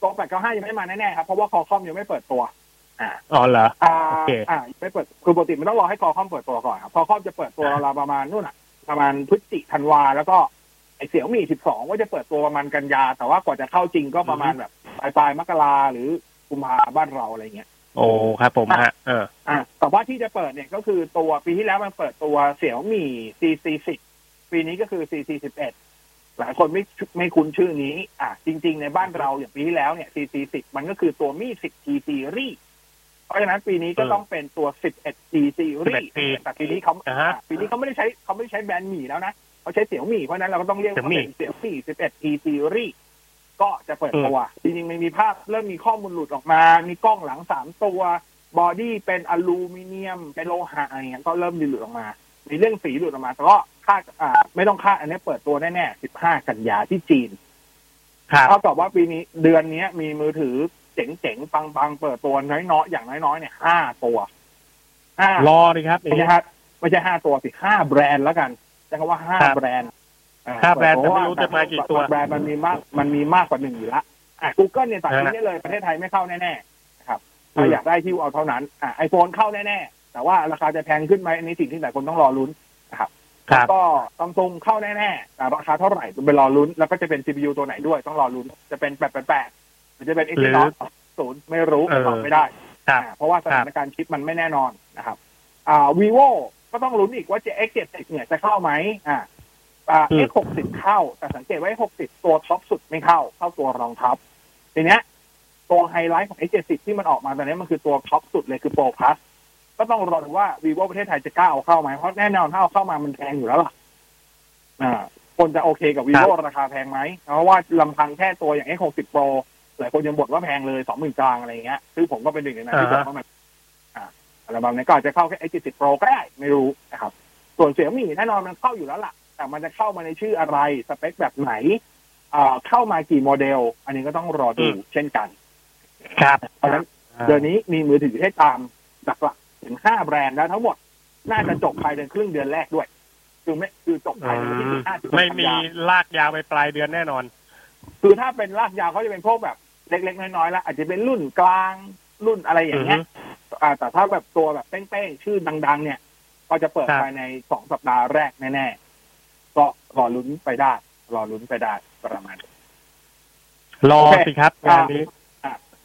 ตัวแปดเก้าห้ายังไม่มาแน่ๆครับ เพราะว่าคอคอมยังไม่เปิดตัวอ่าอ๋อเหรออ่าโอเคอ่าไม่เปิดคือปกติมันต้องรอให้คอคอมเปิดตัวก่อนครับคอคอมจะเปิดตัวเราประมาณนู่นอะ ประมาณพฤศจิธันวาแล้วก็ ไอเสี่ยวมี่สิบสองว่าจะเปิดตัวประมาณกันยา แต่ว่ากว่าจะเข้าจริงก็ประมาณแบบปลายปลายๆมกราหรือกุมภาบ้านเราอะไรเงี้ย โอ้ครับผมฮะเอออ่าแต่ว่าที่จะเปิดเนี่ยก็คือตัวปีที่แล้วมันเปิดตัวเสี่ยวมี่ CC สิบปีนี้ก็คือ CC สิบเอ็ดหลายคนไม่ไม่คุ้นชื่อนี้ อ่าจริง ๆ ในบ้านเราอย่างปีที่แล้วเนี่ย CC สิบมันก็คือตัวมี่สิบ T series เพราะฉะนั้นปีนี้ก็ต้องเป็นตัว 11T series 11T แต่ปีนี้เขาอ่าฮะปีนี้เขาไม่ได้ใช้เขาไม่ได้ใช้แบรนด์ Mi แล้วนะ เขาใช้ Xiaomi เพราะฉะนั้นเราก็ต้องเรียกว่าเป็น Xiaomi 11T series ก็จะเปิดตัว จริงๆมันมีภาพเริ่มมีข้อมูลหลุดออกมา มีกล้องหลังสามตัวบอดี้เป็นอลูมิเนียม เป็นโลหะอะไรเงี้ยก็เริ่มมีหลุดออกมา มีเรื่องสีหลุดออกมา แต่ก็คาดอ่า ไม่ต้องคาดอันนี้เปิดตัวแน่ๆ 15 กันยาที่จีนครับเท่ากับว่าปีนี้เดือนนี้มีมือถือเจ๋งๆ ปังๆ เปิดตัวน้อยๆ อย่างน้อยๆ เนี่ยห้าตัวห้ารอเลยครับอย่างไม่เงี้ใช่ยห้าไม่ใช่ห้าตัวสิห้าแบรนด์แล้วกัน ใช้คำว่าห้าครับ แบรนด์อ่ห้าแบรนด์แต่ไม่รู้จะมากี่ตัว แบรนด์มันมีมากมันมีมากกว่าหนึ่งอยู่ละอะ Google เนี่ยตัดทิ้งฮะได้เลยประเทศไทยไม่เข้าแน่ๆนะครับอืถ้ามอยากได้ที่เอาเท่านั้นอะไอโฟนเข้าแน่ๆ แต่ว่าราคาจะแพงขึ้นไหมอันนี้สิ่งที่หลายคนต้องรอลุ้นนะครับครับ ก็ซัมซุงเข้าแน่ๆแต่ราคาเท่าไหร่ต้องไปรอลุ้น แล้วก็จะเป็น CPU ตัวไหนด้วยต้องรอลุ้น จะเป็นแปดแปดแปดหรือจะเป็น หรือ Exynos ศูนย์ไม่รู้เออตอบไม่ได้ครับ อ่าเพราะว่าสถานการณ์ชิปมันไม่แน่นอนนะครับอ่า vivo ก็ต้องลุ้นอีกว่าจะ X70 เนี่ยจะเข้าไหมอ่าอ่าอืม X60 เข้า แต่สังเกตว่า X60 ตัวท็อปสุดไม่เข้า เข้าตัวรองท็อปทีเนี้ย ตัวไฮไลท์ของ X70 ที่มันออกมาตอนนี้มันคือตัวท็อปสุดเลยคือ Pro Plus ก็ต้องรอดูว่า vivo ประเทศไทยจะกล้าเอาเข้าไหมเพราะแน่นอนถ้าเอาเข้ามามันแพงอยู่แล้วล่ะอ่าคนจะโอเคกับ vivo ราคาแพงไหมเพราะว่าลำพังแค่ตัวอย่าง X60 Pro หลายคนยังบ่นว่าแพงเลยสองหมื่นกลางอะไรอย่างเงี้ยซึ่งผมก็เป็นหนึ่งในนั้นที่บอกว่ามัน อ่าอัลบั้มนี้ก็อาจจะเข้าแค่ X70 Pro ก็ได้ไม่รู้นะครับ ส่วนเสี่ยมี่แน่นอนมันเข้าอยู่แล้วล่ะ แต่มันจะเข้ามาในชื่ออะไรสเปคแบบไหนอ่าเข้ามากี่โมเดล อันนี้ก็ต้องรอดูอืมเช่นกัน ครับเพราะฉะนั้นเดือนนี้มีมือถือให้ตามหลักๆถึงห้าแบรนด์แล้วทั้งหมด น่าจะจบภายในครึ่งเดือนแรกด้วย คือไม่คือจบภายในวันที่อืมห้าถึงไม่มีกันยาลากยาวไปปลายเดือนแน่นอน คือถ้าเป็นลากยาวเขาจะเป็นพวกแบบเล็กๆน้อยๆแล้วอาจจะเป็นรุ่นกลาง รุ่นอะไรอย่างเงี้ยอ่าแต่ถ้าแบบตัวแบบเป้งๆชื่อดัง ๆ เนี่ย ก็จะเปิดครับภายในสองสัปดาห์แรกแน่ๆก็รอลุ้นไปได้รอลุ้นไปได้ประมาณนี้รอโอเคสิครับงานนี้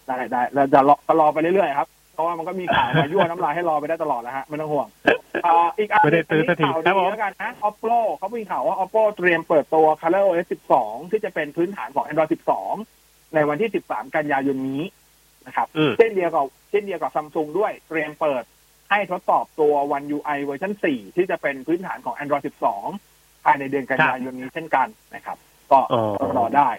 ได้ได้เราจะรอก็รอไปเรื่อยๆครับเพราะว่ามันก็มีข่าวมายั่วน้ำลายให้รอไปได้ตลอดนะฮะไม่ต้องห่วงอ่าอีกอันไม่ได้ซื้อสักทีข่าวครัดีบผมแล้วกันนะ Oppo เขามีข่าวว่า Oppo เตรียมเปิดตัว Color OS 12 ที่จะเป็นพื้นฐานของ Android 12 ในวันที่ 13 กันยายนนี้ นะครับอืมเช่นเดียวกับเช่นเดียวกับซัมซุงด้วยเตรียมเปิดให้ทดสอบตัว One UI เวอร์ชัน4 ที่จะเป็นพื้นฐานของ Android 12 ภายในเดือนกันยายนนี้เช่นกันนะครับ ก็อ๋อรอได้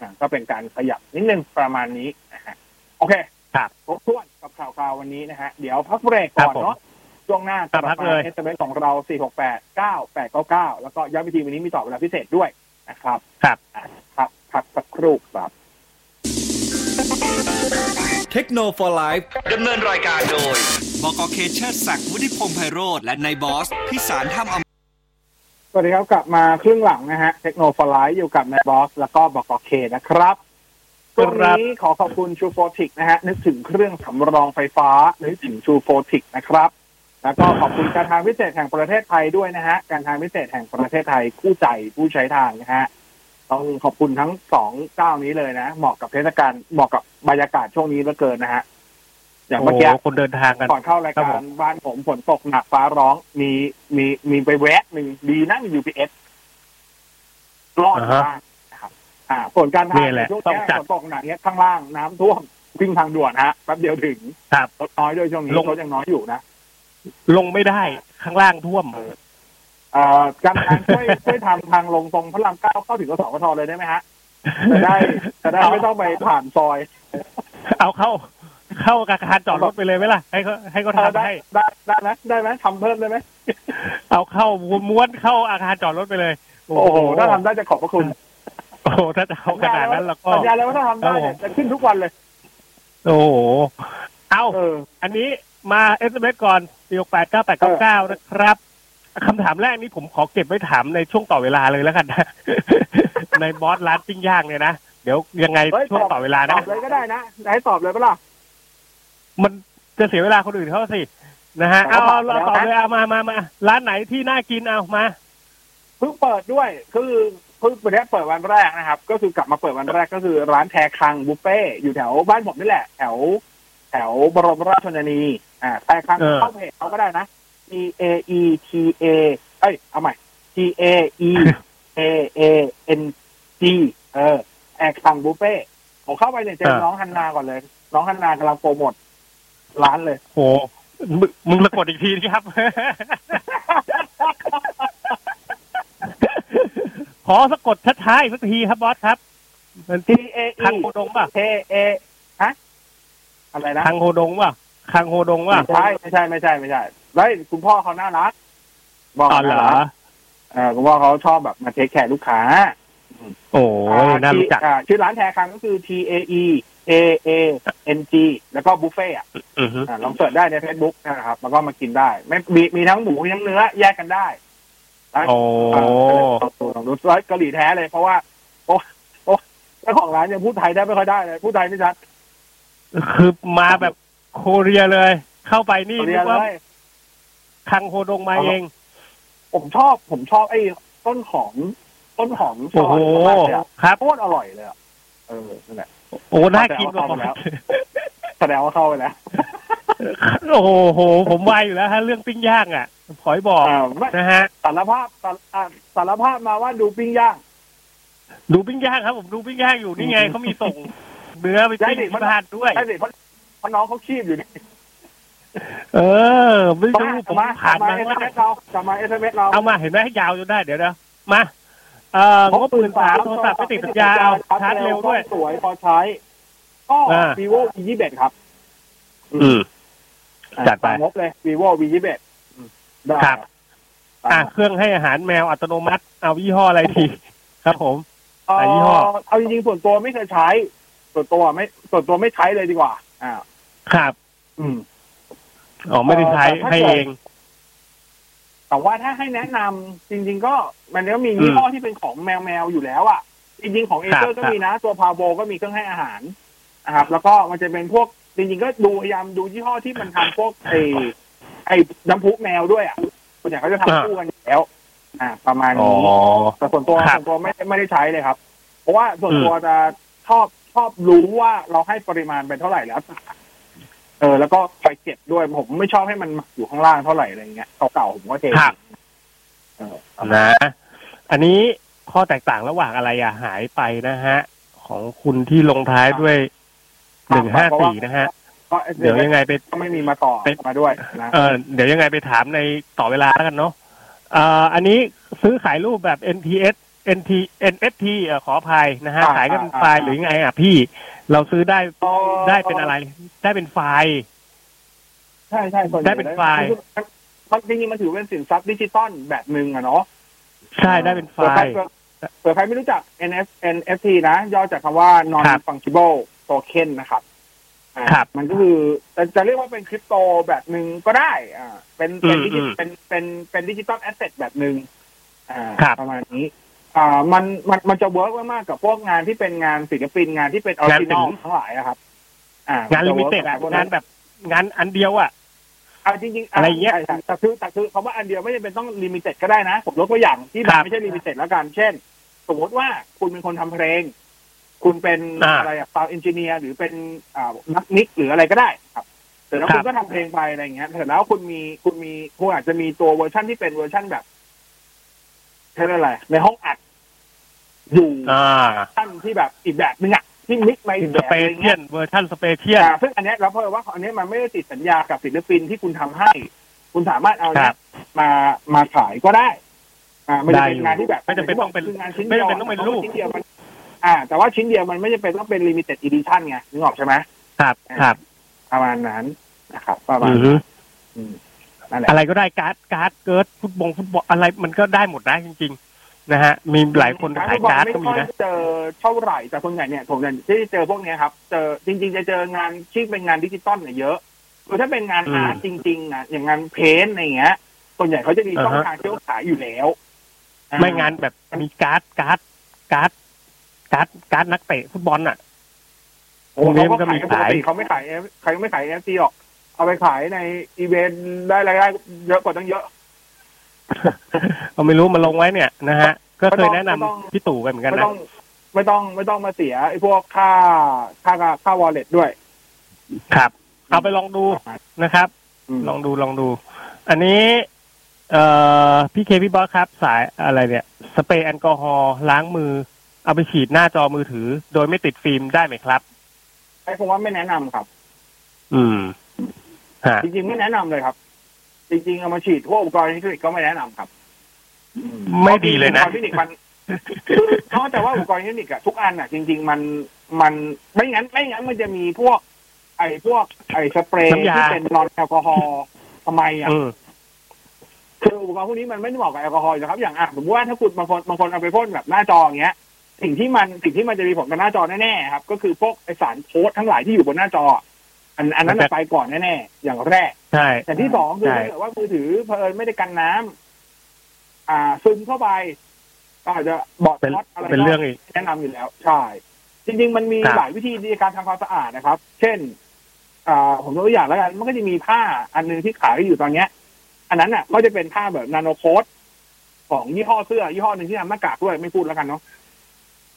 นะก็เป็นการขยับนิดนึงประมาณนี้นะฮะโอเคครับครบถ้วนกับข่าวคราววันนี้นะฮะ เดี๋ยวพักเบรกก่อนครับผมเนาะช่วงหน้ากลับพักมาเลย SMS ของเรา 468 9899 แล้วก็ย้ำอีกทีวันนี้มีต่อเวลาพิเศษด้วยนะครับ ครับอะครับพักสักครู่ครับเทคโนโลยีไลฟ์ดำเนินรายการโดย บกเคเชอร์ศักดิ์วุฒิพงษ์ไพโรธและนายบอส พิสารถ้ำอมสวัสดีครับกลับมาครึ่งหลังนะฮะเทคโนโลยีอยู่กับนายบอส แล้วก็บอกเคนะครับช่วงนี้ขอขอบคุณชูโฟติกนะฮะนึกถึงเครื่องสำรองไฟฟ้านึกถึงชูโฟติกนะครับ แล้วก็ขอบคุณการทางพิเศษแห่งประเทศไทยด้วยนะฮะการทางพิเศษแห่งประเทศไทยคู่ใจผู้ใช้ทางนะฮะ ต้องขอบคุณทั้งสองเจ้านี้เลยนะ เหมาะกับเทศกาลเหมาะกับบรรยากาศช่วงนี้เหลือเกินนะฮะอย่างเมื่อกี้โคนเดินทางกันก่อนเข้ารายครับกาผรมบ้านผมฝนตกหนักฟ้าร้องมีมีมีไปแวะหนึ่งดีนะมี UPS รอดมาได้นะครับ อ่าผลการทางนี่แหละช่วงต้องนี้จัดฝนตกหนักเนี้ยข้างล่างน้ำท่วมวิ่งทางด่วนฮะแป๊บเดียวถึงครับรถน้อยด้วยช่วงนี้ลงรถยังน้อยอยู่นะลงไม่ได้ข้างล่างท่วม เอ่อการทางช่วยช่วยทำทางลงตรงพระรามเก้าเข้าถึงกสพทเลยได้ไหมฮะจะได้จะได้ไม่ต้องไปผ่านซอย เอาเข้า เข้าอาคารจอดรถไปเลยไหมล่ะ ให้เขาให้เขาเออทำได้ให้ได้ได้ไหมได้ไหมทำเพิ่มได้ไหมเอาเข้าม้วนเข้าอาคารจอดรถไปเลย โอ้โหถ้าทำได้จะขอบพระคุณโอ้โหถ้าจะเอาขนาดนั้นแล้วก็สัญญาเลยว่าถ้าทำได้เนี่ยจะขึ้นทุกวันเลย โอ้โหเอาเอออันนี้มา SMS ก่อนสี่หกแปดเก้าแปดเก้าเก้านะครับ คำถามแรกนี้ผมขอเก็บไว้ถามในช่วงต่อเวลาเลยแล้วกันนะในบอสร้านปิ้งย่างเนี่ยนะเดี๋ยวยังไงเฮ้ยช่วงต่อเวลาตนะอบเลยก็ได้นะให้ตอบเลยปะล่ะมันจะเสียเวลาคนอื่นเขาสินะฮะเอาเอาตอบเอาแล้วต่อเลยเอามามามาร้านไหนที่น่ากินเอามาเพิ่งเปิดด้วยคือเพิ่งวันนี้เปิดวันแรกนะครับ ก็คือกลับมาเปิดวันแรกก็คือร้านแทคังบุฟเฟ่อยู่แถวบ้านผมนี่แหละ แถว แถวบรมราชชนนีอ่าแทคังเออเข้าเพจเขาก็ได้นะ T A E T A เอ้ยเอาใหม่ T A E A A N G เออแอคังบุฟเฟ่ผมเข้าไปเนี่ยเจอน้องฮันนาก่อนเลย น้องฮันนากำลังโปรโมทร้านเลยโหมึงมึงสะกดอีกทีนะครับ ขอสะกดช้าๆอีกสักทีครับบอสครับมัน T A คั E งโฮดงป่ะ K A ฮะอะไรนะคังโฮดงป่ะ คังโฮดงป่ะไม่ใช่ไม่ใช่ไม่ใช่ไม่ใช่แล้วคุณพ่อเขาน่ารักบอกอ๋อเหรน่าอรักเออคุณพ่อเขาชอบแบบมา take care ลูกค้า โอ้ยน่ารู้จักอ่าชื่อร้านแทคังก็คือ T A E A A N G แล้วก็บุฟเฟ่อะอือฮึอ่าลองเสิร์ชได้ใน Facebook นะครับ แล้วก็มากินได้ ไม่มีมีทั้งหมูมีทั้งเนื้อแยกกันได้ร้านโอ้อ่าลองดูลองดูร้านเกาหลีแท้เลยเพราะว่า โอ้โอ้เจ้าของร้านยังพูดไทยได้ไม่ค่อยได้เลยพูดไทยไม่ชัดคือมาแบบ โคเรียเลย เข้าไปนี่เรีนึยกนว่าเลยคังโฮดงมาเอง ผมชอบผมชอบไอ้ต้นหอมต้นหอมซโอ้อโหยมากเลยอะครับโคตรอร่อยเลยอะเออนั่นแหละโอ้น่ากินกว่าบอเข้าไปแล้วสแสดงว่าเข้าไปแล้วโอ้โห ผมวายอยู่แล้วฮะ เรื่องปิ้งย่างอะขอยบอกอ่าไม่นะฮะสารภาพสารอ่าสารภาพมาว่าดูปิ้งย่าง ดูปิ้งย่างครับ ผมดูปิ้งย่างอยู่นี่ไงเขามีส่งเนื้อไปปิ้งได้ดิที่บ้านด้วยใช่สิ เพราะเพราะน้องเขาคีบอยู่นี่เออ ไม่รู้ผมมาผ่านมามาเอสว่าเอ็มเอสเรากลับมาเอสเอ็มเอสเราเอามาเห็นไหมให้ยาวจนได้เดี๋ยวเดี๋ยวมาเอ่องบหมื่นสามโทรศัพท์ไม่ติดสัญญาเอาชาร์จเร็วด้วยสวยพอใช้ ก็อ่า vivo v 2 1ครับ อืมจัดไปตามงบเลย vivo v 2 1ได้ครับอะเครื่องให้อาหารแมวอัตโนมัติ เอายี่ห้ออะไรทีครับผมเอ่ออะยี่ห้อเอาจริงๆส่วนตัวไม่เคยใช้ ส่วนตัวไม่ส่วนตัวไม่ใช้เลยดีกว่า อ่าครับ อืมอ๋อไม่ได้ใช้เอ่อถ้าให้เกิดเองแต่ว่าถ้าให้แนะนำจริง ๆ ก็มันก็มียี่ห้อที่เป็นของแมวแมวๆอยู่แล้วอะจริงๆของเอครัเจบอร์ก็มีนะ ตัวพาโบก็มีเครื่องให้อาหารนะครับ แล้วก็มันจะเป็นพวกจริงๆก็ดูพยายามดูยี่ห้อที่มันทำพวกไอ้ไอ้น้ำพุแมวด้วยอะส่วนใหญ่เขาจะทำคู่กันอยู่แล้ว อ่า ประมาณอ๋อนี้แต่ส่วนตัวครับส่วนตัวไม่ไม่ได้ใช้เลยครับ เพราะว่าส่วนอืมตัวจะชอบช อบรู้ว่าเราให้ปริมาณไปเท่าไหร่แล้วเออ แล้วก็คอยเก็บด้วยผมไม่ชอบให้มันอยู่ข้างล่างเท่าไหร่อะไรเงี้ยเก่าๆผมก็เทครับเออนะ อันนี้ข้อแตกต่างระหว่างอะไรอะหายไปนะฮะ ของคุณที่ลงท้ายด้วยหนึ่งห้าสี่นะฮะก็เดี๋ยวยังไงไปก็ไม่มีมาต่อเป็นมาด้วยนะเออเดี๋ยวยังไงไปถามในต่อเวลาแล้วกันเนาะเอ่ออันนี้ซื้อขายรูปแบบ NTS NT NFT เอ่อขออภัยนะฮะขายกันเป็นไฟล์หรือยังไงอะพี่ เราซื้อได้ได้เป็นอะไร ได้เป็นไฟล์ ใช่ใช่ส่วนใหญ่ได้เป็นไฟล์ มันจริงๆมันถือเป็นสินทรัพย์ดิจิตอลแบบหนึ่งอะเนาะ ใช่ได้เป็นไฟล์เผื่อใครเผื่อใครไม่รู้จัก NF NFT นะ ย่อจากคำว่า non ครับ fungible token นะครับอ่าครับมันก็คือจะจะเรียกว่าเป็นคริปโตแบบหนึ่งก็ได้ อ่า เป็นเป็นอืมดิจิอืมเป็นเป็นเป็น digital asset แบบหนึ่งอ่าครับ ประมาณนี้ อ่ามันมันมันจะ work มากๆกับพวกงานที่เป็นงานศิลปินงานที่เป็นออริจินอลงานศิลป์ทั้งหลายอะครับ อ่างาน limited จะอะ work กับพวกงานแบบงานอันเดียวอะอ่าจริงๆอะไรเงี้ยใช่ใช่แต่คือแต่คือคำว่าอันเดียวไม่จำเป็นต้อง limited ก็ได้นะ ผมยกตัวอย่างที่แบครับบไม่ใช่ limited แล้วกัน เช่น สมมติว่าคุณเป็นคนทำเพลง คุณเป็นอ่าอะไรอะซาวเอนจิเนียร์หรือเป็นอ่านักมิกซ์หรืออะไรก็ได้ครับแต่แล้วครัคุบณก็ทำเพลงไปอะไรเงี้ยแต่แล้วคุณมีคุณมีคุณอาจจะมีตัวเวอร์ชันที่เป็นเวอร์ชันแบบเรียกว่าอะไรในห้องอัด อยู่อ่าท่านที่แบบอีกแบบนึงอะที่มิกซ์ไปอีกสแบบเปอะไรเชียเงี้ยนเวอร์ชันสเปเชียนอ่าซึ่งอันเนี้ยเราเพราะว่าอันเนี้ยมันไม่ได้ติดสัญญากับศิลปินที่คุณทำให้ คุณสามารถเอาคเนี้รัยบมามาขายก็ได้อ่าไม่ได้ได้เป็อยู่นงานที่แบบไม่จำเป็นต้องเป็นคืงานชิ้นไม่เดียวจำเป็นต้องเป็นรูปชิ้นเดียวมันอ่า แต่ว่าชิ้นเดียวมันไม่จำเป็นต้องเป็นลิมิเต็ดอีดิชั่นไงนึกออกใช่ไหมครับครับประมาณนั้นนะครับประมาณอือฮึอืมนั่นแหละอะไรก็ได้การ์ดการ์ดเกิร์ดฟุตบงฟุตบอลอะไรมันก็ได้หมดนะจริง ๆ นะฮะมีหลายคนขายการ์ดก็มีไม่ค่นะอยเจอเท่าไหร่แต่ส่วนใหญ่เนี่ยผมจะที่เจอพวกเนี้ยครับเจอจริง ๆ จะเจองานที่เป็นงานดิจิตอลเนี่ยเยอะคือถ้าเป็นงานอืม art จริงๆอะอย่างงาน paint อะไรเงี้ยส่วนใหญ่เขาจะมีช่องอ่าฮะทางที่เขาขายอยู่แล้ว ไม่งานแบบมีการ์ดการ์ดการ์ดการ์ดการ์ดนักเตะฟุตบอลอะโอ้โหพวกนี้เขามัก็นก็มีขายกันปกติขายเขาไม่ขายเขาไม่ขาย NFT หรอกเอาไปขายในอีเวนต์ได้รายได้เยอะกว่าตั้งเยอะ เราไม่รู้มาลงไว้เนี่ยนะฮะ ก็เคยแนะนำไม่ต้องพี่ตู่ไปเหมือนกันไม่นะต้องไม่ต้องไม่ต้องมาเสียไอ้พวกค่าค่าค่า wallet ด้วย ครับ เอาไปลองดูนะครับมลองดูลองดู อันนี้ เอ่อพี่เคพี่บอสครับ สายอะไรเนี่ย สเปรย์แอลกอฮอล์ล้างมือ เอาไปฉีดหน้าจอมือถือ โดยไม่ติดฟิล์มได้ไหมครับไอ้ผมว่าไม่แนะนำครับ อืมฮะจริงๆไม่แนะนำเลยครับ จริงๆเอามาฉีดพวกอุปกรณ์อิเล็กทรอนิกส์ก็ไม่แนะนำครับไม่ดีเลยนะอุปกรณ์อิเล็กทรอนิกส์มันคือเพราะแต่ว่าอุปกรณ์อิเล็กทรอนิกส์อะทุกอันอะจริง ๆ มันมันไม่งั้นไม่งั้นมันจะมีพวก ไอ้พวก ไอ้สเปรย์น้ำยาที่เป็นนอนแอลกอฮอล์ทำไมอะอืมคืออุปกรณ์พวกนี้มันไม่ได้เหมาะกับแอลกอฮอล์อยู่แล้วครับ อย่างอะสมมติว่าถ้าคุณบางคนบางคนเอาไปพ่นแบบหน้าจออย่างเงี้ย สิ่งที่มันสิ่งที่มันจะมีผลกับหน้าจอแน่ๆครับ ก็คือพวกไอสารโค้ดทั้งหลายที่อยู่บนหน้าจอ อันอันนั้นมันน่ะจะไปก่อนแน่ๆอย่างแรกใช่แต่ที่สองคือใช่ถ้าเกิดว่ามือถือเพลินไม่ได้กันน้ำอ่า ซึมเข้าไปก็อาจจะบอดเป็นน็อตอะไรเป็นเรื่องอีกแนะนำอยู่แล้ว ใช่ จริง ๆ มันมีครับหลายวิธีในการทำความสะอาดนะครับ เช่นอ่าผมยกตัวอย่างแล้วกันมันก็จะมีผ้าอันหนึงที่ขายอยู่ตอนเนี้ย อันนั้นน่ะ ก็จะเป็นผ้าแบบนาโนโคดของยี่ห้อเสื้อยี่ห้อหนึ่งที่ทำหน้ากากด้วยไม่พูดแล้วกันเนาะ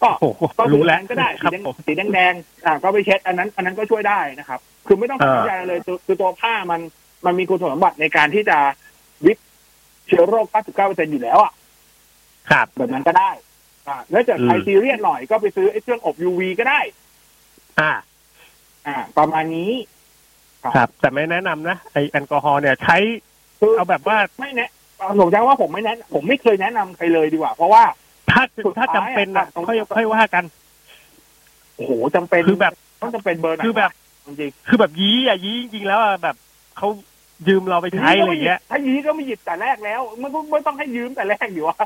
ก็โอ้โหก็รู้แล้วก็ได้ครับสีแดงผมสีแดงๆอ่าก็ไปเช็ดอันนั้น อันนั้นก็ช่วยได้นะครับ คือไม่ต้องเออทำใจอะไรเลยคือคือตัวผ้ามันมันมีคุณสมบัติในการที่จะวิปเชื้อโรค 99%อยู่แล้วอะครับแบบนั้นก็ได้อ่าแล้วจะอืมใครซีเรียสหน่อยก็ไปซื้อไอ้เครื่องอบ UV ก็ได้ อ่า อ่า ประมาณนี้ ครับ แต่ไม่แนะนำนะไอแอลกอฮอล์เนี่ย ใช้คือเอาแบบว่าไม่แนะผมจะว่าผมไม่แนะ ผมไม่เคยแนะนำใครเลยดีกว่า เพราะว่า ถ้าสุดท้ายถ้าจำเป็นนะอะค่อยค่อยว่ากันโอ้โหจำเป็นคือแบบต้องจำเป็นเบอร์ไหนคือแบบจริงคือแบบยี้อะยี้จริงๆแล้วอะแบบเขายืมเราไปๆใช้อะไรอย่างเงี้ยถ้ายี้ก็ไม่หยิบแต่แรกแล้วมันก็ไม่ต้องให้ยืมแต่แรกอยู่วะ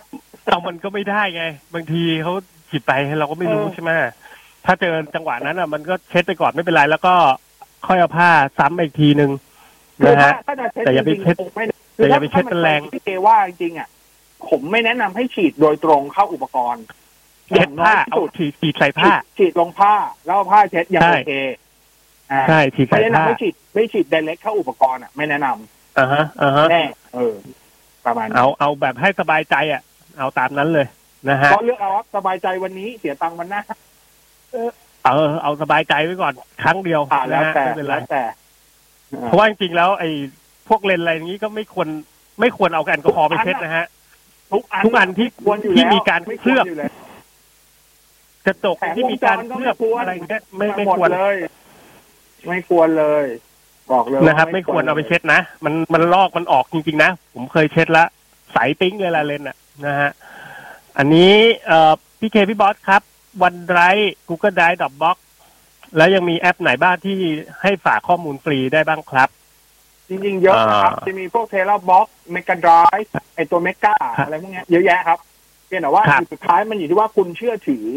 เอามันก็ไม่ได้ไง บางทีเขาฉีดไปเราก็ไม่รู้เออใช่ไหมถ้าเจอจังหวะนั้นอะ มันก็เช็ดไปก่อนไม่เป็นไรแล้วก็ค่อยเอาผ้าซ้ำอีกทีหนึ่งคือนะถ้าฮะถ้าจะเช็ดแต่อย่าไปจริงๆเช็ดคงไม่แต่อย่าไปเช็ดคืเป็นแรงที่เจว่าจริงๆอะ ผมไม่แนะนำให้ฉีดโดยตรงเข้าอุปกรณ์เช็ดผ้าอย่งน้เอายที่สุดฉีดฉีดใส่ผ้า ฉีดฉีดลงผ้า แล้วเอาผ้าเช็ดยังใช่โอเคอ่าใช่ฉีดไม่ใส่แนะผ้านำให้ฉีดไม่ฉีด direct เข้าอุปกรณ์อะไม่แนะนำอ่าฮะอ่าฮะแน่เออ ประมาณนั้นเอาเอาแบบให้สบายใจอะ เอาตามนั้นเลยนะฮะเพราะเลือกเอาว่าสบายใจวันนี้เสียตังค์วันหน้าเออเอาสบายใจไว้ก่อนครั้งเดียวอ่าแล้วนะฮะแต่ไม่เป็นไรแล้วแต่เพราะว่าจริงๆแล้วไอ้พวกเลนส์อะไรอย่างนี้ก็ไม่ควรไม่ควรเอาแอลกอฮอล์ไปเช็ดนะฮะ ทุกอันทุกอันที่ควรอยู่ที่แล้วมีการไม่เคลือบอยู่แล้วกระจกแต่ที่มีการวงจรก็เคลือบไม่ควรอะไรอย่างเงี้ยไม่ไม่หดควรเลย ไม่ควรเลย บอกเลยนะครับว่าไม่ควรเอาไปเช็ดนะมันมันลอกมันออกจริงๆนะผมเคยเช็ดละใสปิ้งเลยละเลนส์อะนะฮะอันนี้เอ่อพี่เคพี่บอสครับ OneDrive Google Drive Dropbox แล้วยังมีแอปไหนบ้างที่ให้ฝากข้อมูลฟรีได้บ้างครับ จริงๆ เยอะนะครับอ่าจะมีพวกเทเลบ็อกเมก a ดรายไอตัวเมกาครับอะไรพวกเนี้ยเยอะแยะครับเพียงแต่ว่าครับสุดท้ายมันอยู่ที่ว่าคุณเชื่อถือ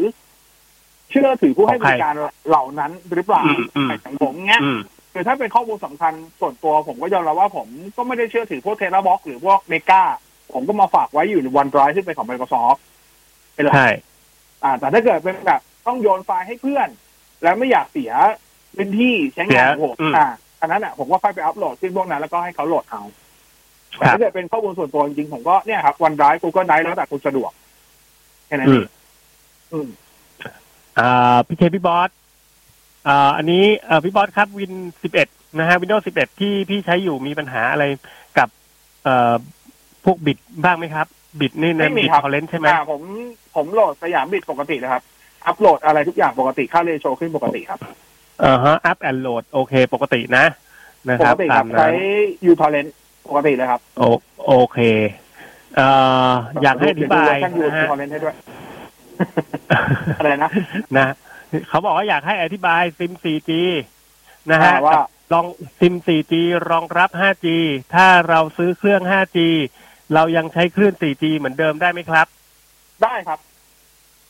เชื่อถือผู้ให้ของบริการของใครเหล่านั้นหรือเปล่าอืมอืมไอ้ของผมเงี้ยอืมคือถ้าเป็นข้อมูลสำคัญส่วนตัวผมก็ยอมรับว่าผมก็ไม่ได้เชื่อถือพวก TeraBox หรือพวก Mega ผมก็มาฝากไว้อยู่ใน OneDrive ที่เป็นของ Microsoft เป็นหลักใช่อ่า แต่ถ้าเกิดเป็นแบบต้องโยนไฟล์ให้เพื่อน แล้วไม่อยากเสียพื้นที่ใช้งานของผมเสียอืมอ่า อันนั้นอะผมก็ค่อยไปอัพโหลดขึ้นพวกนั้นแล้วก็ให้เขาโหลดเอาแต่ครับถ้าเกิดเป็นข้อมูลส่วนตัวจริงๆผมก็เนี่ยครับวันไดร Google Drive แล้วแต่คุณสะดวกแค่นั้นอืเอมงอืมอ่าพี่เคพี่บอสอ่าอันนี้เอ่อพี่บอสครับวินสิบเอ็ดนะฮะวินโดว์สิบเอ็ดที่พี่ใช้อยู่มีปัญหาอะไรกับเอ่อพวกบิดบ้างไหมครับ บิดนี่ในไม่มีบิดครับคอเลนใช่ไหมอ่าผมผมโหลดสยามบิดปกตินะครับ อัพโหลดอะไรทุกอย่างปกติค่าเรโชขึ้นปกติครับเออฮะอัพแอนโหลดโอเค ปกตินะ นะปครักบติคตารับมใช้นั้นยูทอร์เรนปกติเลยครับโอโอเคเอ่ออยากให้อธิบายยูนะฮะ ทอร์เรนให้ด้วย อะไรนะนะเขาบอกว่าอยากให้อธิบายซิม 4G นะฮะอ่าว่า ลองซิม 4G รองรับ 5G ถ้าเราซื้อเครื่อง 5G เรายังใช้คลื่น 4G เหมือนเดิมได้ไหมครับ ได้ครับ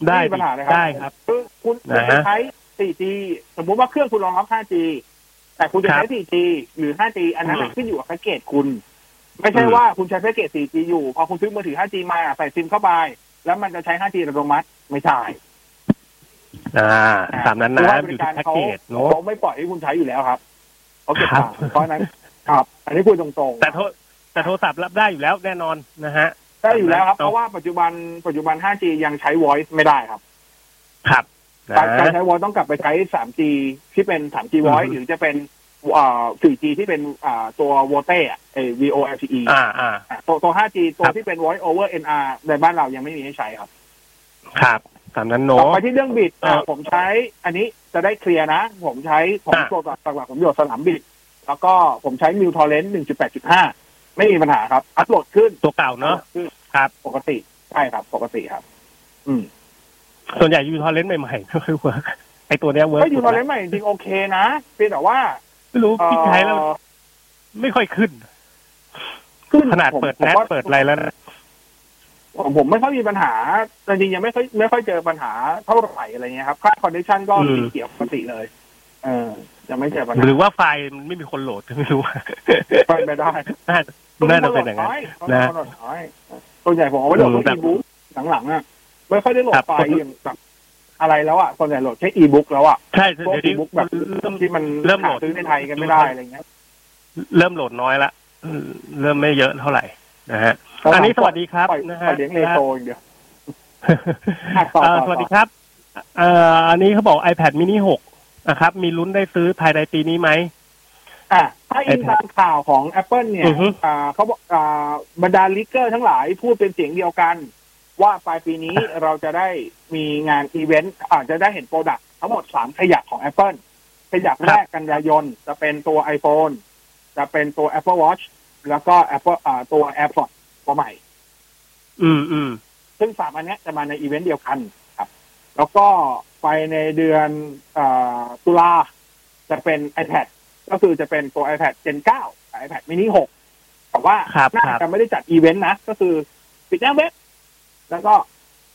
ได้ม่มีปัญหาเลยครับได้ครับ คือคุณคุณนะฮะ จะใช้ 4G สมมุติว่าเครื่องคุณรองรับ 5G แต่คุณจะครัใช้บ 4G หรือ 5G อันนั้นอืน่ะมขึ้นอยู่กับแพ็กเกจคุณ ไม่ใช่อืมว่าคุณใช้แพ็กเกจ 4G อยู่ พอคุณซื้อมือถือ 5G มาใส่ซิมเข้าไป แล้วมันจะใช้ 5G อัตโนมัติไม่ใช่อ่าตามนั้นเพนะราะว่าบอริยู่กาที่รแพ็กเขาเกจเนาะเขาไม่ปล่อยให้คุณใช้อยู่แล้วครับเขาเก็บครับตังค์เพราะฉะนั้นครับ อันนี้คุยตรงๆ แต่โทรแต่โทรศัพท์รับได้อยู่แล้วแน่นอนนะฮะได้อยู่แล้วครับเอาเพราะว่าปัจจุบันปัจจุบัน 5G ยังใช้ voice ไม่ได้ครับ ครับนะ การการใช้ voice ต้องกลับไปใช้ 3G ที่เป็น 3G voice อืมหรือจะเป็นอ่า 4G ที่เป็นอ่าตัว VoLTE อะเอ VoLTE อ่าอ่าอะตัวตัว 5G ตัวครับที่เป็น voice over NR ในบ้านเรายังไม่มีให้ใช้ครับ ครับตามนั้นต่อเนาะไปที่เรื่องบิดอะเออผมใช้ อันนี้จะได้เคลียร์นะ ผมใช้ผมอะตัวหลักๆผมอยู่ SiamBIT แล้วก็ผมใช้ m i l Torrent 1.8.5ไม่มีปัญหาครับ อัพโหลดขึ้นตัวเก่าเนาะขึ้นครับ ปกติใช่ครับ ปกติครับ อืม ส่วนใหญ่ uTorrent ใหม่ๆไม่ค่อยเวิร์กไอตัวเนี้ยเวิร์กก็อยู่ Torrent ใหม่จริงๆโอเคนะเพียงแต่ว่าไม่รู้เอ่อพี่ใช้แล้วไม่ค่อยขึ้นขึ้นขนาดผมเปิดผม NAT ว่าเปิดอะไรแล้วนะผมผมไม่ค่อยมีปัญหาแต่จริงๆยังไม่ค่อยไม่ค่อยเจอปัญหาเท่าไหร่อะไรเงี้ยครับค่า condition ก็สีเขียวปกติเลย เออยังไม่เจอปัญหาหรือว่าไฟล์มันไม่มีคนโหลดไม่รู้ไปไม่ได้น่าน่าจะเป็นอย่างนั้นนะนะส่วนใหญ่ผมเอาไว้โหลดอืมพวกอีบุ๊กหลังๆอะ ไม่ค่อยได้โหลดครับไฟล์อย่างแบบอะไรแล้วอะส่วนใหญ่โหลดแค่อีบุ๊กแล้วอะใช่พวกอีบุ๊กเดี๋ยวอีนี้แบบเริ่มโหลดที่มันเริ่มโหลหาดซื้อในไทยกันไม่ได้อะไรเงี้ย เริ่มโหลดน้อยละเริ่มไม่เยอะเท่าไหร่นะฮะอันนี้สวัสดีครับปล่อยนะฮะปล่อยเลี้ยง ratio อย่างเดียวอะต่อเอ่อต่อสวัสดีครับเอ่ออันนี้เขาบอก iPad mini 6นะครับ มีลุ้นได้ซื้อภายในปีนี้ไหมอะถ้าอิน iPad ตามข่าวของ Apple เนี่ยอือฮึอ่าเขาบอกอ่าบรรดา leaker ทั้งหลายพูดเป็นเสียงเดียวกัน ว่าปลายปีนี้เราจะได้มีงานอีเวนต์อาจจะได้เห็น product ทั้งหมดสามขยักของ Apple ขยักแรกกันยายน จะเป็นตัว iPhone จะเป็นตัว Apple Watch แล้วก็ Apple อ่าตัว AirPods ตัวใหม่ อืมอืมซึ่งสามอันเนี้ยจะมาในอีเวนต์เดียวกันครับ แล้วก็ไปในเดือนอาตุลาจะเป็น iPad ก็คือจะเป็นตัว iPad Gen 9กับ iPad mini 6 แต่ว่าครับน่าครับจะไม่ได้จัดอีเวนต์นะ ก็คือปิดหน้าเว็บ แล้วก็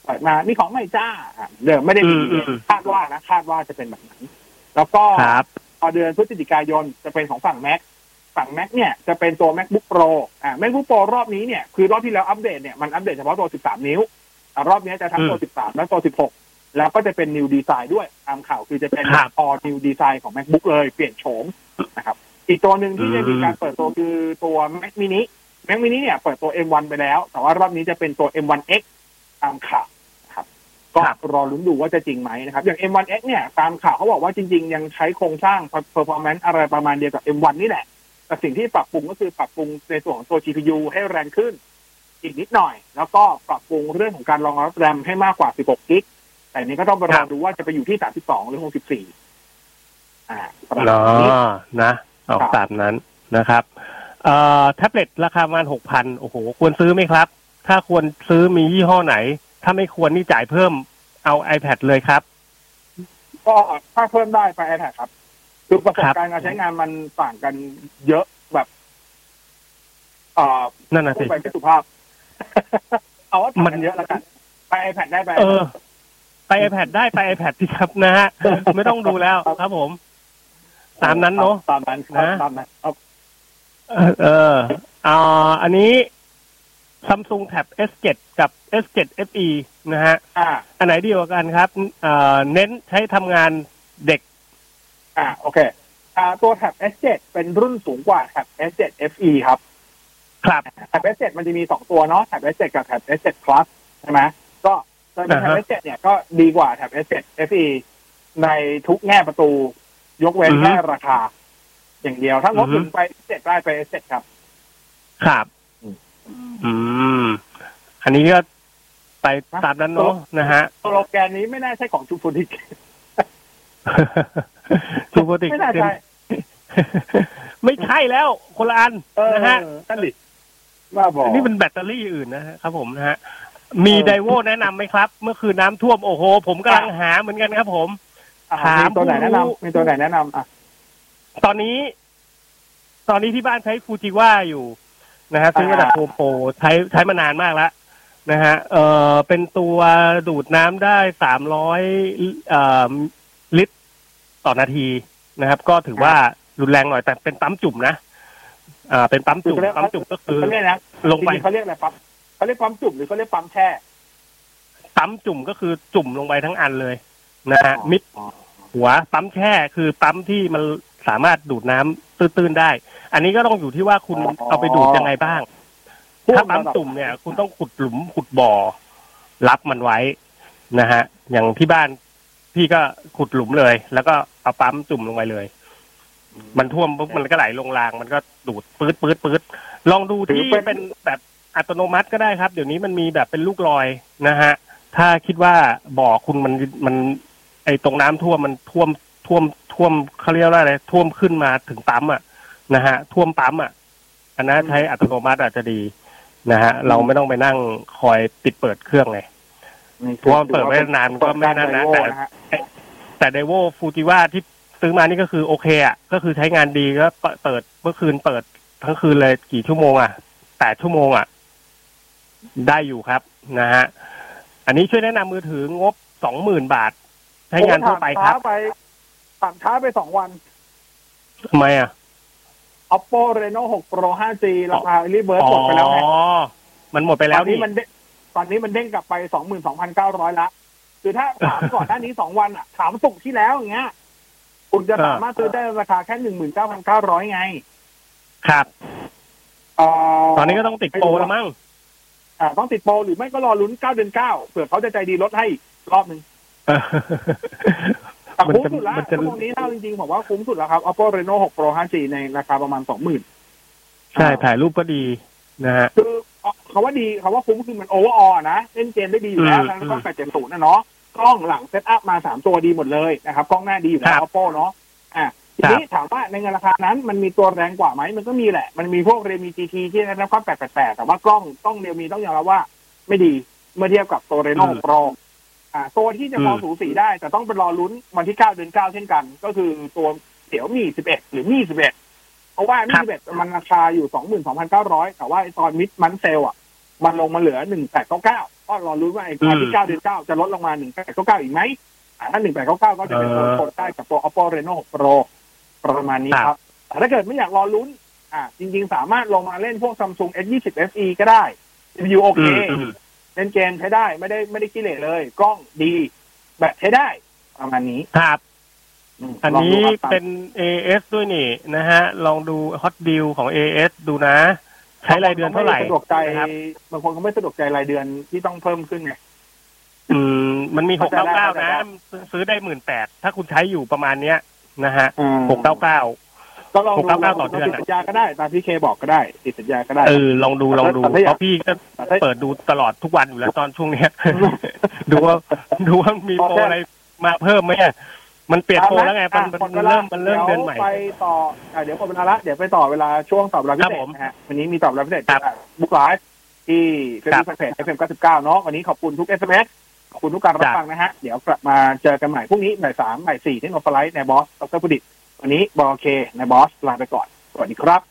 เปิดมามีของใหม่จ้าอะเดิมไม่ได้มีอืมอืมคาดว่านะคาดว่าจะเป็นแบบนั้น แล้วก็ครับพอเดือนพฤศจิกายนจะเป็นของฝั่ง Mac ฝั่ง Mac เนี่ยจะเป็นตัว MacBook Pro อ่า MacBook Pro รอบนี้เนี่ยคือรอบที่แล้วอัปเดตเนี่ยมันอัปเดตเฉพาะตัว 13 นิ้วอ่ารอบนี้จะทั้งตัว 13 และตัว 16 แล้วก็จะเป็น New Design ด้วยตามข่าวคือจะเป็นครับ all New Design ของ MacBook เลยเปลี่ยนโฉมนะครับ อีกตัวหนึ่งที่อืมจะมีการเปิดตัวคือตัว Mac mini Mac mini เนี่ยเปิดตัว M1 ไปแล้ว แต่ว่ารอบนี้จะเป็นตัว M1X ตามข่าวนะครับ ก็ครับรอลุ้นดูว่าจะจริงไหมนะครับ อย่าง M1X เนี่ยตามข่าวเขาบอกว่าจริง ๆ ยังใช้โครงสร้าง performance อะไรประมาณเดียวกับ M1 นี่แหละแต่สิ่งที่ปรับปรุงก็คือปรับปรุงในส่วนของตัว GPU ให้แรงขึ้น อีกนิดหน่อย แล้วก็ปรับปรุงเรื่องของการรองรับแรมให้มากกว่า 16 กิก แต่อันนี้ก็ต้องไปรครัอบดูว่าจะไปอยู่ที่ 32 หรือ 64 อ่าประมาณเนานี้ะนะออกครับตามนั้นนะครับ เอ่อแท็บเล็ตราคาประมาณหกพันโอ้โห ควรซื้อไหมครับ ถ้าควรซื้อมียี่ห้อไหน ถ้าไม่ควรนี่จ่ายเพิ่มเอา iPad เลยครับ ก็ถ้าเพิ่มได้ไป iPad ครับคือประสบการณ์การใช้งานมันต่างกันเยอะแบบเอ่อนั่นน่ะพูสิดไปไม่สุภาพ เอาว่าต่างกันเยอะแล้วกัน ไป iPad ได้ไปเออ ไป iPad ได้ไป iPad สิครับนะฮะไม่ต้องดูแล้วครับผม ตามนั้นเนาะตามนั้นครับนะตามนั้นครับเออเอออ่าอันนี้ Samsung Tab S7 กับ S7 FE นะฮะอ่าอันไหนดีกว่ากันครับเอ่อเน้นใช้ทำงานเด็ก อ่าโอเคอ่าตัวแท็บ S7 เป็นรุ่นสูงกว่าแท็บ S7 FE ครับ ครับแท็บ S7 มันจะมีสองตัวเนาะแท็บ S7 กับแท็บ S7 Plus ใช่ไหมก็แท็บอ่าฮะ S7 เนี่ยก็ดีกว่าแท็บ S7 FE ในทุกแง่ประตู ยกเว้นอือฮึแค่ราคา อย่างเดียว ถ้างบอือฮึถึงไป S7 ได้ไป S7 ครับ ครับ อืมอืม อันนี้ก็ไปตามนั้นเนาะนะฮะสโลแกนนี้ไม่น่าใช่ของจูฟูดิกทูโปรติกไม่น่าใช่ไม่ใช่แล้วคนละอันเออนะฮะนั่นดิว่าบอกอันนี้เป็นแบตเตอรี่อื่นนะฮะครับผมนะฮะ มีเออไดโวแนะนำไหมครับ เมื่อคืนน้ำท่วมโอ้โห ผมกำลังหาเหมือนกันครับ ผมอะถามมีตัวไหนแนะผู้รู้นำมีตัวไหนแนะนำอะ ตอนนี้ ตอนนี้ที่บ้านใช้ฟูจิว่าอยู่ นะฮะซื้อมาจากโฮมโปรใช้ใช้มานานมากแล้วนะฮะเออเป็นตัวดูดน้ำได้สามร้อยเอ่อลิตรต่อนาทีนะครับ ก็ถือว่ารุนแรงหน่อยแต่เป็นปั๊มจุ่มนะอ่า เป็นปั๊มจุ่มปั๊มจุ่มก็คือเขาเรียกนะลงไปจริๆเขาเรียกอะไรปั๊มเขาเรียกปั๊มจุ่มหรือเขาเรียกปั๊มแช่ปั๊มจุ่มก็คือจุ่มลงไปทั้งอันเลยนะฮะมิดอ๋อหัวปั๊มแช่คือปั๊มที่มันสามารถดูดน้ำ ตื้นๆได้ อันนี้ก็ต้องอยู่ที่ว่าคุณอ๋อเอาไปดูดยังไงบ้าง ถ้าปั๊มจุ่มเนี่ย คุณต้องขุดหลุมขุดบ่อ รับมันไว้นะฮะ อย่างที่บ้านพี่ก็ขุดหลุมเลย แล้วก็เอาปั๊มจุ่มลงไปเลย มันท่วมปุ๊บมันก็ไหลลงราง มันก็ดูดปื๊ดปื๊ดปื๊ดลองดูที่ถือเป็นเป็นแบบอัตโนมัติก็ได้ครับ เดี๋ยวนี้มันมีแบบเป็นลูกลอยนะฮะ ถ้าคิดว่าบ่อคุณมันมัน ไอ้ตรงน้ำท่วมมันท่วมท่วม ท่วมเขาเรียกว่าอะไรท่วมขึ้นมาถึงปั๊มอะนะฮะท่วมปั๊มอะอันนั้นใช้อัตโนมัติอาจจะดีนะฮะเราไม่ต้องไปนั่งคอยปิดเปิดเครื่องเลยเพราะว่าเปิดไว้นานก็ไม่นั่นนะแต่ฮแต่ไดโวฟูจิว่าที่ซื้อมานี่ก็คือโอเคอะก็คือใช้งานดีก็เปิดเปิดเมื่อคืนเปิดทั้งคืนเลยกี่ชั่วโมงอะแปดชั่วโมงอะได้อยู่ครับนะฮะอันนี้ช่วยแนะนำมือถืองบสองหมื่นบาท ใช้งานทั่วไปครับ ถามช้าไปถามช้าไปสองวันทำไมอะ oppo reno 6 pro 5g ราคารีเบิร์อ๋หมดไปแล้วไงอมันหมดไปตแล้อวนนี้นี่มันเด้งตอนนี้มันเด้งกลับไป22,900ละคือถ้าถามก่อนหน้านี้สองวันอะ ถามสุกร์ที่แล้วอย่างเงี้ยคุณจะสามารถซื้อได้ราคาแค่19,900ไง ครับเอ่อตอนนี้ก็ต้องติดโปรแล้วมั้งอ่าต้องติดโปรหรือไม่ก็รอลุ้น9เดือน9เผื่อเขาจะใจดีลดให้อีกรอบหนึ่ง เออแต่มันคุ้มจะสุดละมันจะ ตรงนี้เท่าจริงๆผมว่าคุ้มสุดแล้วครับ oppo reno 6 pro 5g ในราคาประมาณ20,000ใช่ถ่ายรูปก็ดีนะฮะ คือเขาว่าดีเขาว่าคุ้มคือมัน overall นะ เล่นเกมได้ดีอยู่แล้วอืมทั้งกล้อง870นะเนาะกล้องหลัง setup มาสามตัวดีหมดเลยนะครับกล้องหน้าดีอยู่แล้วครับ OPPO เนาะอะทีนี้ถามว่าในเงินราคานั้นมันมีตัวแรงกว่าไหมมันก็มีแหละ มันมีพวกเรมี GT ที่ได้รับความ888แต่ว่ากล้องต้อง realme ต้องยอมรับว่า ไม่ดีเมื่อเทียบกับตัว Reno อืมโปรอ่าตัวที่จะพออืมสูสีได้ แต่ต้องไปรอลุ้นวันที่9เดือน9เช่นกัน ก็คือตัวเสี่ยวมี11หรือมี11เพราะว่ามี11มันราคาอยู่22,900แต่ว่าไอ้ตอนมิดมันเซลอะ มันลงมาเหลือหนึ่งแปดเก้าเก้าก็รอรู้นว่าไอ้อืมวันที่เก้าเดือนเก้าจะลดลงมาหนึ่งแปดเก้าเก้าอีกไหมอ่าถ้าหนึ่งแปดเก้าเก้าก็จะเป็นตัวเออทนได้กับตัว oppo reno 6 pro ประมาณนี้ครับครับแต่ถ้าเกิดไม่อยากรอลุ้น อ่า จริง ๆ สามารถลงมาเล่นพวก Samsung S20 FE ก็ได้ CPU โอเคอืม เล่นเกมใช้ได้ไม่ได้ไม่ได้กิเลสเลย กล้องดีแบตใช้ได้ประมาณนี้ครับมอันลงนี้ดูครับเป็น AS ด้วยนี่นะฮะ ลองดูฮอตดีลของ AS ดูนะ ใช้รายเดือนเท่าไหร่บงคนขม่สะดวกใจนะครับบางคนเขาไม่สะดวกใจรายเดือนที่ต้องเพิ่มขึ้นไงอืม มันมีหเข้ากใจเก้าได้เก้าเข้าใจนะได้ซื้อซื้อได้หมื่นแปดถ้าคุณใช้อยู่ประมาณเนี้ยนะฮะอืมหกเก้าเก้า ก็ลองดูหกเก้าเก้าต่อเดือนติดสัญญาก็ได้ตามที่เคบอกก็ได้ ติดสัญญาก็ได้ เออลองดูลองดูแต่ถ้าอยากเพราะพี่ก็แต่ถ้าเปิดดูตลอดทุกวันอยู่แล้วตอนช่วงเนี้ยดูว่าดูว่ามีโปรอะไรมาเพิ่มไหมอะมันเปลี่ยนโปรแล้วไงมันอะมันหดวลาเริ่มมันเริ่มเดือนใหม่ดี๋ยวไปต่ออะเดี๋ยวหมดเวลาละเดี๋ยวไปต่อเวลาช่วงตอบรับพิครับเศษผมนะฮะวันนี้มีตอบรับพิเศษครับจากบุ๊กไลฟ์ที่เฟซครับุ๊บกเพจ FM 99เนาะวันนี้ขอบคุณทุก SMS ขอบคุณทุกการรับจ้ะฟังนะฮะ เดี๋ยวกลับมาเจอกันใหม่พรุ่งนี้บ่ายสามบ่ายสี่ที่โนฟไลท์ในบอสดรพุดิต วันนี้บอเคในบอสลาไปก่อน สวัสดีครับ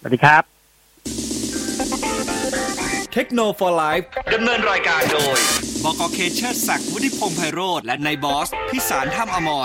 สวัสดีครับ เทคโนโลยีดำเนินรายการโดย บกเคเชอร์ศักดิ์วุฒิพงษ์ไพโรธและนายบอส พิสารถ้ำอมร